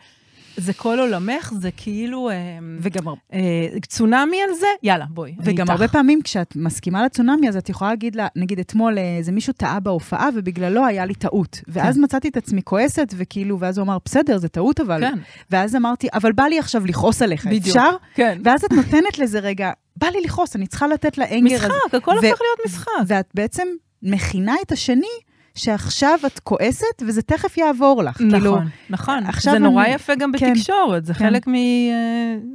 זה כל עולמך, זה כאילו אה, וגם, הר- אה, צונאמי על זה, יאללה, בואי, אני וגם. הרבה פעמים כשאת מסכימה לצונאמי, אז את יכולה להגיד לה, נגיד אתמול אה, איזה מישהו טעה בהופעה ובגללו היה לי טעות. ואז כן. מצאתי את עצמי כועסת, וכאילו, ואז הוא אמר, בסדר, זה טעות אבל. כן, ואז אמרתי, אבל בא לי עכשיו לכעוס עליך, בדיוק. אפשר? כן. ואז את נותנת לזה רגע, בא לי לכעוס, אני צריכה לתת לאנגר הזה. משחק, הכל ו- הופך להיות משחק. ואת בעצם מכינה את השני, שעכשיו את כועסת, וזה תכף יעבור לך. כאילו, נכון, נכון. עכשיו זה נורא אני- יפה גם כן, בתקשורת, זה כן. חלק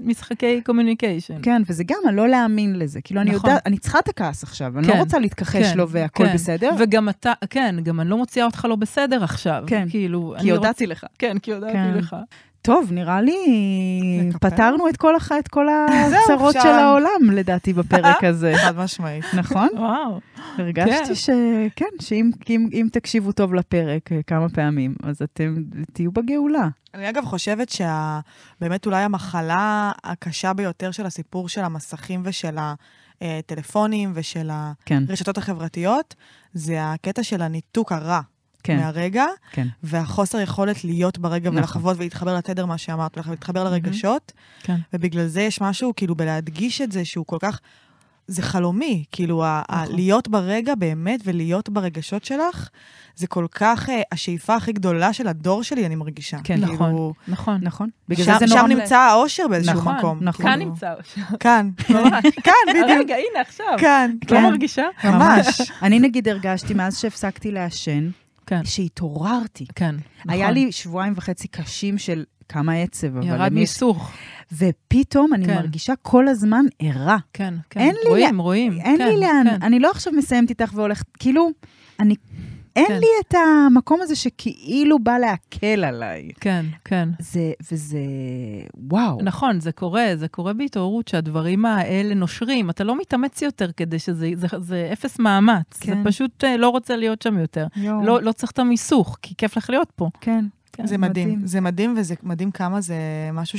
ממשחקי communication. כן, וזה גם, אני לא להאמין לזה. כאילו, אני נכון. יודעת, אני צריכה את הכעס עכשיו, אני כן, לא רוצה להתכחש כן, לו והכל כן. בסדר. וגם אתה, כן, גם אני לא מוציאה אותך לא בסדר עכשיו. כן, כאילו, כי אני הודעתי לך. רוצ... כן, כי הודעתי כן. לך. טוב, נראה לי? פתרנו את כל, הח... את כל הצרות. של העולם, לדעתי, בפרק הזה. חד משמעית. נכון? וואו. הרגשתי כן. שכן, שאם אם, אם תקשיבו טוב לפרק אה, כמה פעמים, אז אתם תהיו בגאולה. אני אגב חושבת שבאמת אולי המחלה הקשה ביותר של הסיפור של המסכים ושל הטלפונים ושל כן, הרשתות החברתיות, זה הקטע של הניתוק הרע כן, מהרגע, כן. והחוסר יכולת להיות ברגע נכון. ולחוות ולהתחבר לתדר, מה שאמרת, ולהתחבר לרגשות, כן. ובגלל זה יש משהו, כאילו, בלהדגיש את זה שהוא כל כך... זה חלומי, כאילו, ה- ה- נכון. להיות ברגע באמת ולהיות ברגשות שלך, זה כל כך אה, השאיפה הכי גדולה של הדור שלי, אני מרגישה. כן. כאילו, נכון, נכון. נכון. בגלל שם, זה. שם נמצא האושר באיזשהו נכון, מקום. נכון. כאן כאילו. נמצא אושר. כאן, ממש. כאן, בדיוק. רגע, הנה, עכשיו. כאן, את כן. לא מרגישה? ממש. אני נגיד הרגשתי, מאז שהפסקתי לעשן, כן. שהתעוררתי. כן, היה נכון. לי שבועיים וחצי קשים של כמה עצב, אבל ירד. מיסוך. ופתאום אני כן. מרגישה כל הזמן ערה. כן, כן. אין לי רואים, רואים. אין כן, לי לאן, כן. אני לא עכשיו מסיימת איתך והולכת, כאילו, אני, אין כן. לי את המקום הזה שכאילו בא להקל עליי. כן, כן. זה, וזה, וואו. נכון, זה קורה, זה קורה בהתעוררות שהדברים האלה נושרים. אתה לא מתאמץ יותר כדי שזה, זה, זה אפס מאמץ. כן. זה פשוט אה, לא רוצה להיות שם יותר. לא, לא צריך את המיסוך, כי כיף לך להיות פה. כן. כן. זה מדהים. זה מדהים, וזה מדהים כמה זה משהו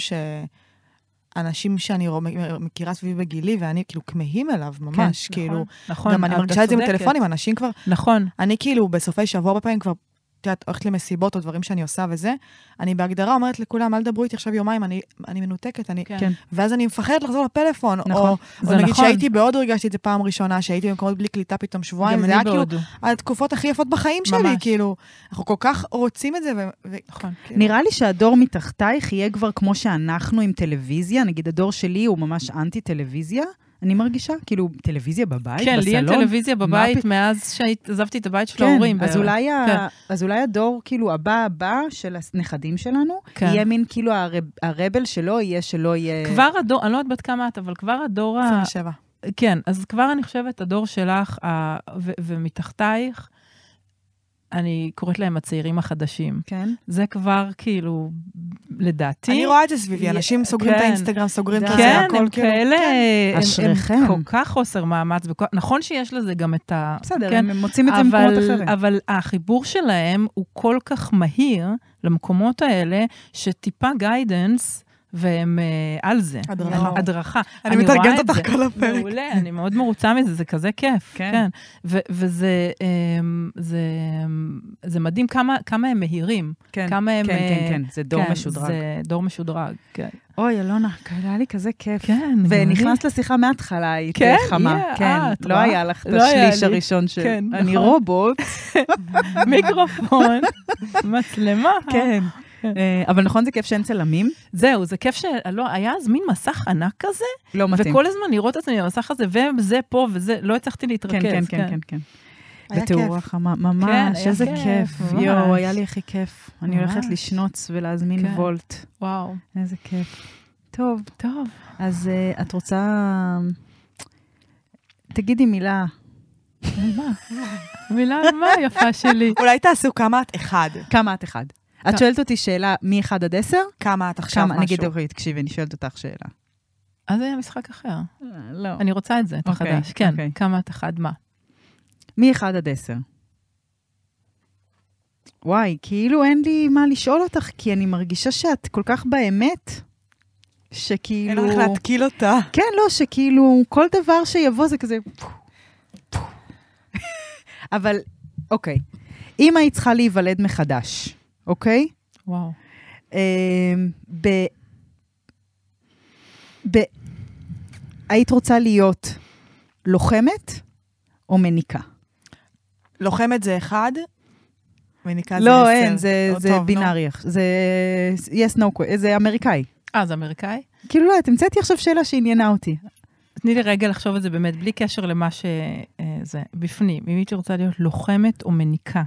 שאנשים שאני רוא- מכירה סביבי בגילי, ואני כאילו כמהים אליו ממש, כן, כאילו. נכון, נכון, גם אני מרגישה את זה עם צודקת. הטלפונים, אנשים כבר... נכון, אני כאילו בסופי שבוע הרבה פעמים כבר את יודעת, הולכת למסיבות או דברים שאני עושה וזה, אני בהגדרה אומרת לכולם, אל תדברו איתי עכשיו יומיים, אני, אני מנותקת, אני... כן. ואז אני מפחדת לחזור לפלאפון. נכון. או, זה או נגיד נכון. שהייתי בהודו, הרגשתי את זה פעם ראשונה, שהייתי במקומות בלי קליטה פתאום שבועיים, זה היה אני כאילו. התקופות הכי יפות בחיים שלי, ממש. כאילו, אנחנו כל כך רוצים את זה, ו... ו- נכון. כאילו- נראה לי שהדור מתחתייך יהיה כבר כמו שאנחנו עם טלוויזיה, נגיד הדור שלי הוא ממש אנטי-טלוויזיה, אני מרגישה, כאילו, טלוויזיה בבית, כן, לי אין בסלון. טלוויזיה מה בבית פת- מאז שעזבתי את הבית של כן, ההורים. אז. אולי, ה... כן. אז אולי הדור, כאילו, הבא הבא של הנכדים שלנו, כן. יהיה מין, כאילו, הרב... הרבל שלו יהיה שלא יהיה... כבר הדור, אני לא יודעת בת כמה את, אבל כבר הדור ה... 27. כן, אז כבר אני חושבת, הדור שלך, ה... ו- ומתחתייך, אני קוראת להם הצעירים החדשים. כן. זה כבר כאילו, לדעתי... אני רואה את זה סביבי, אנשים סוגרים את כן. האינסטגרם, סוגרים את. זה, כן, הכל הם כאילו. כאלה, הם- אשריכם. הם כל כך חוסר מאמץ. וכל- נכון שיש לזה גם את ה... בסדר, כן, הם מוצאים את זה במקומות אחרים. אבל החיבור שלהם הוא כל כך מהיר למקומות האלה, שטיפה גיידנס, והם אה, על זה. הדרכה. הדרכה. אני רואה מתרגמת אותך זה. כל הפרק. מעולה, אני מאוד מרוצה מזה, זה כזה כיף. כן. כן. ו- וזה אמ, זה, אמ, זה מדהים כמה, כמה הם מהירים. כן, כמה הם... כן, כן, אה, כן, זה דור כן, משודרג. זה דור משודרג, כן. אוי, אלונה, היה לי כזה כיף. כן, ונכנסת לשיחה מההתחלה, היית כן, חמה. yeah, כן, אה, את לא? היה לך את לא השליש לי. הראשון של... כן, אני נכון. רובוט. מיקרופון, מצלמה. כן. אה, אבל נכון זה כיף שאין צלמים? זהו, זה כיף שלא, היה אז מין מסך ענק כזה, לא מתאים. וכל הזמן לראות את עצמי במסך הזה, וזה פה וזה, לא הצלחתי להתרכז. כן, כן, כן, כן, כן. היה בתאורה. חמה, כן, ממש, היה איזה כיף. יואו, היה לי הכי כיף. אני הולכת. לשנוץ ולהזמין כן. וולט. וואו, איזה כיף. טוב, טוב. אז אה, את רוצה... תגידי מילה. מה? מילה מה יפה שלי. אולי תעשו כמה את אחד. כמה את אחד? את שואלת אותי שאלה מ-1 עד 10? כמה את עכשיו משהו. נגיד, אוקיי, תקשיבי, אני שואלת אותך שאלה. אז זה משחק אחר. לא. אני רוצה את זה, את אוקיי, החדש. כן, אוקיי. כמה את אחד מה? מ-1 עד 10. וואי, כאילו אין לי מה לשאול אותך, כי אני מרגישה שאת כל כך באמת, אין שכאילו... לך להתקיל אותה. כן, לא, שכאילו כל דבר שיבוא זה כזה... אבל, אוקיי, אם היית צריכה להיוולד מחדש, אוקיי? וואו. אמ, ב... ב... היית רוצה להיות לוחמת או מניקה? לוחמת זה אחד, וניקה זה לא, עשר. אין, זה, לא זה טוב. בינארי. זה yes, no, זה אמריקאי. אה, זה אמריקאי? כאילו, לא, את המצאתי עכשיו שאלה שעניינה אותי. תני לי רגע לחשוב על זה באמת, בלי קשר למה שזה, בפנים. אם הייתי רוצה להיות לוחמת או מניקה.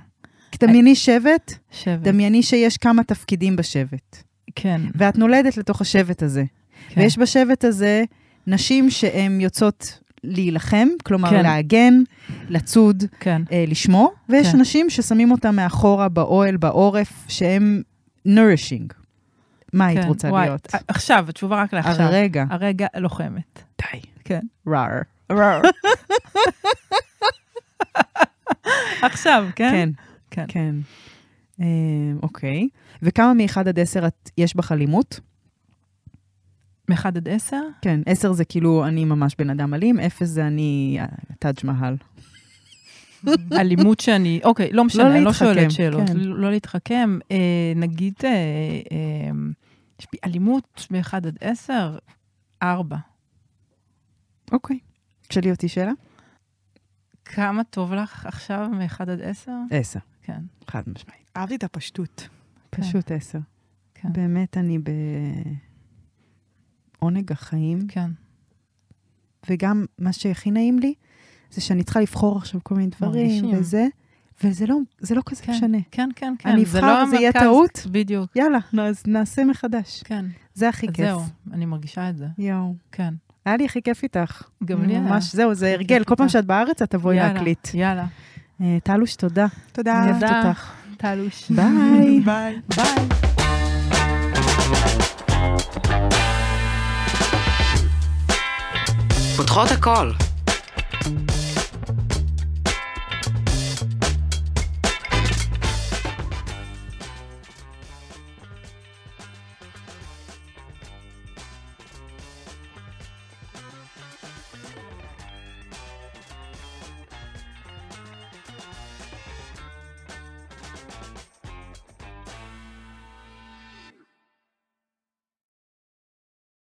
דמייני שבט, שבט. דמייני שיש כמה תפקידים בשבט. כן. ואת נולדת לתוך השבט הזה. כן. ויש בשבט הזה נשים שהן יוצאות להילחם, כלומר כן. להגן, לצוד, כן. אה, לשמור, ויש כן. נשים ששמים אותם מאחורה באוהל, בעורף, שהם nourishing. מה היית כן. רוצה וואי, להיות? ע- עכשיו, התשובה רק לעכשיו. הרגע. הרגע לוחמת. די. כן. ראר. עכשיו, כן? כן. כן. כן. אה, אוקיי. וכמה מ-1 עד 10 את- יש בך אלימות? מ-1 עד 10? כן, 10 זה כאילו אני ממש בן אדם אלים, 0 זה אני אה, טאג' מהל. אלימות שאני, אוקיי, לא משנה, לא אני לא שואלת שאלות. כן. לא להתחכם. אה, נגיד, אה, אה, יש בי אלימות מ-1 עד 10, 4. אוקיי. תשאלי אותי שאלה? כמה טוב לך עכשיו מ-1 עד 10? 10. כן. חד משמעית. אהבתי את הפשטות. כן. פשוט 10. כן. באמת אני בעונג החיים, כן. וגם מה שהכי נעים לי, זה שאני צריכה לבחור עכשיו כל מיני דברים מרגישים. וזה, וזה לא, זה לא כזה כן. משנה. כן, כן, כן. אני זה אבחר, לא זה יהיה. טעות? בדיוק. יאללה, נו, אז נעשה מחדש. כן. זה הכי אז כיף. זהו, אני מרגישה את זה. יואו. כן. היה לי הכי כיף איתך. גם לי היה. ממש, זהו, זה הרגל. כל פעם. שאת בארץ, את תבואי להקליט. יאללה. אה, טלוש, תודה. תודה. אני אוהבת. אותך. טלוש. ביי. ביי. ביי. פותחות הכל.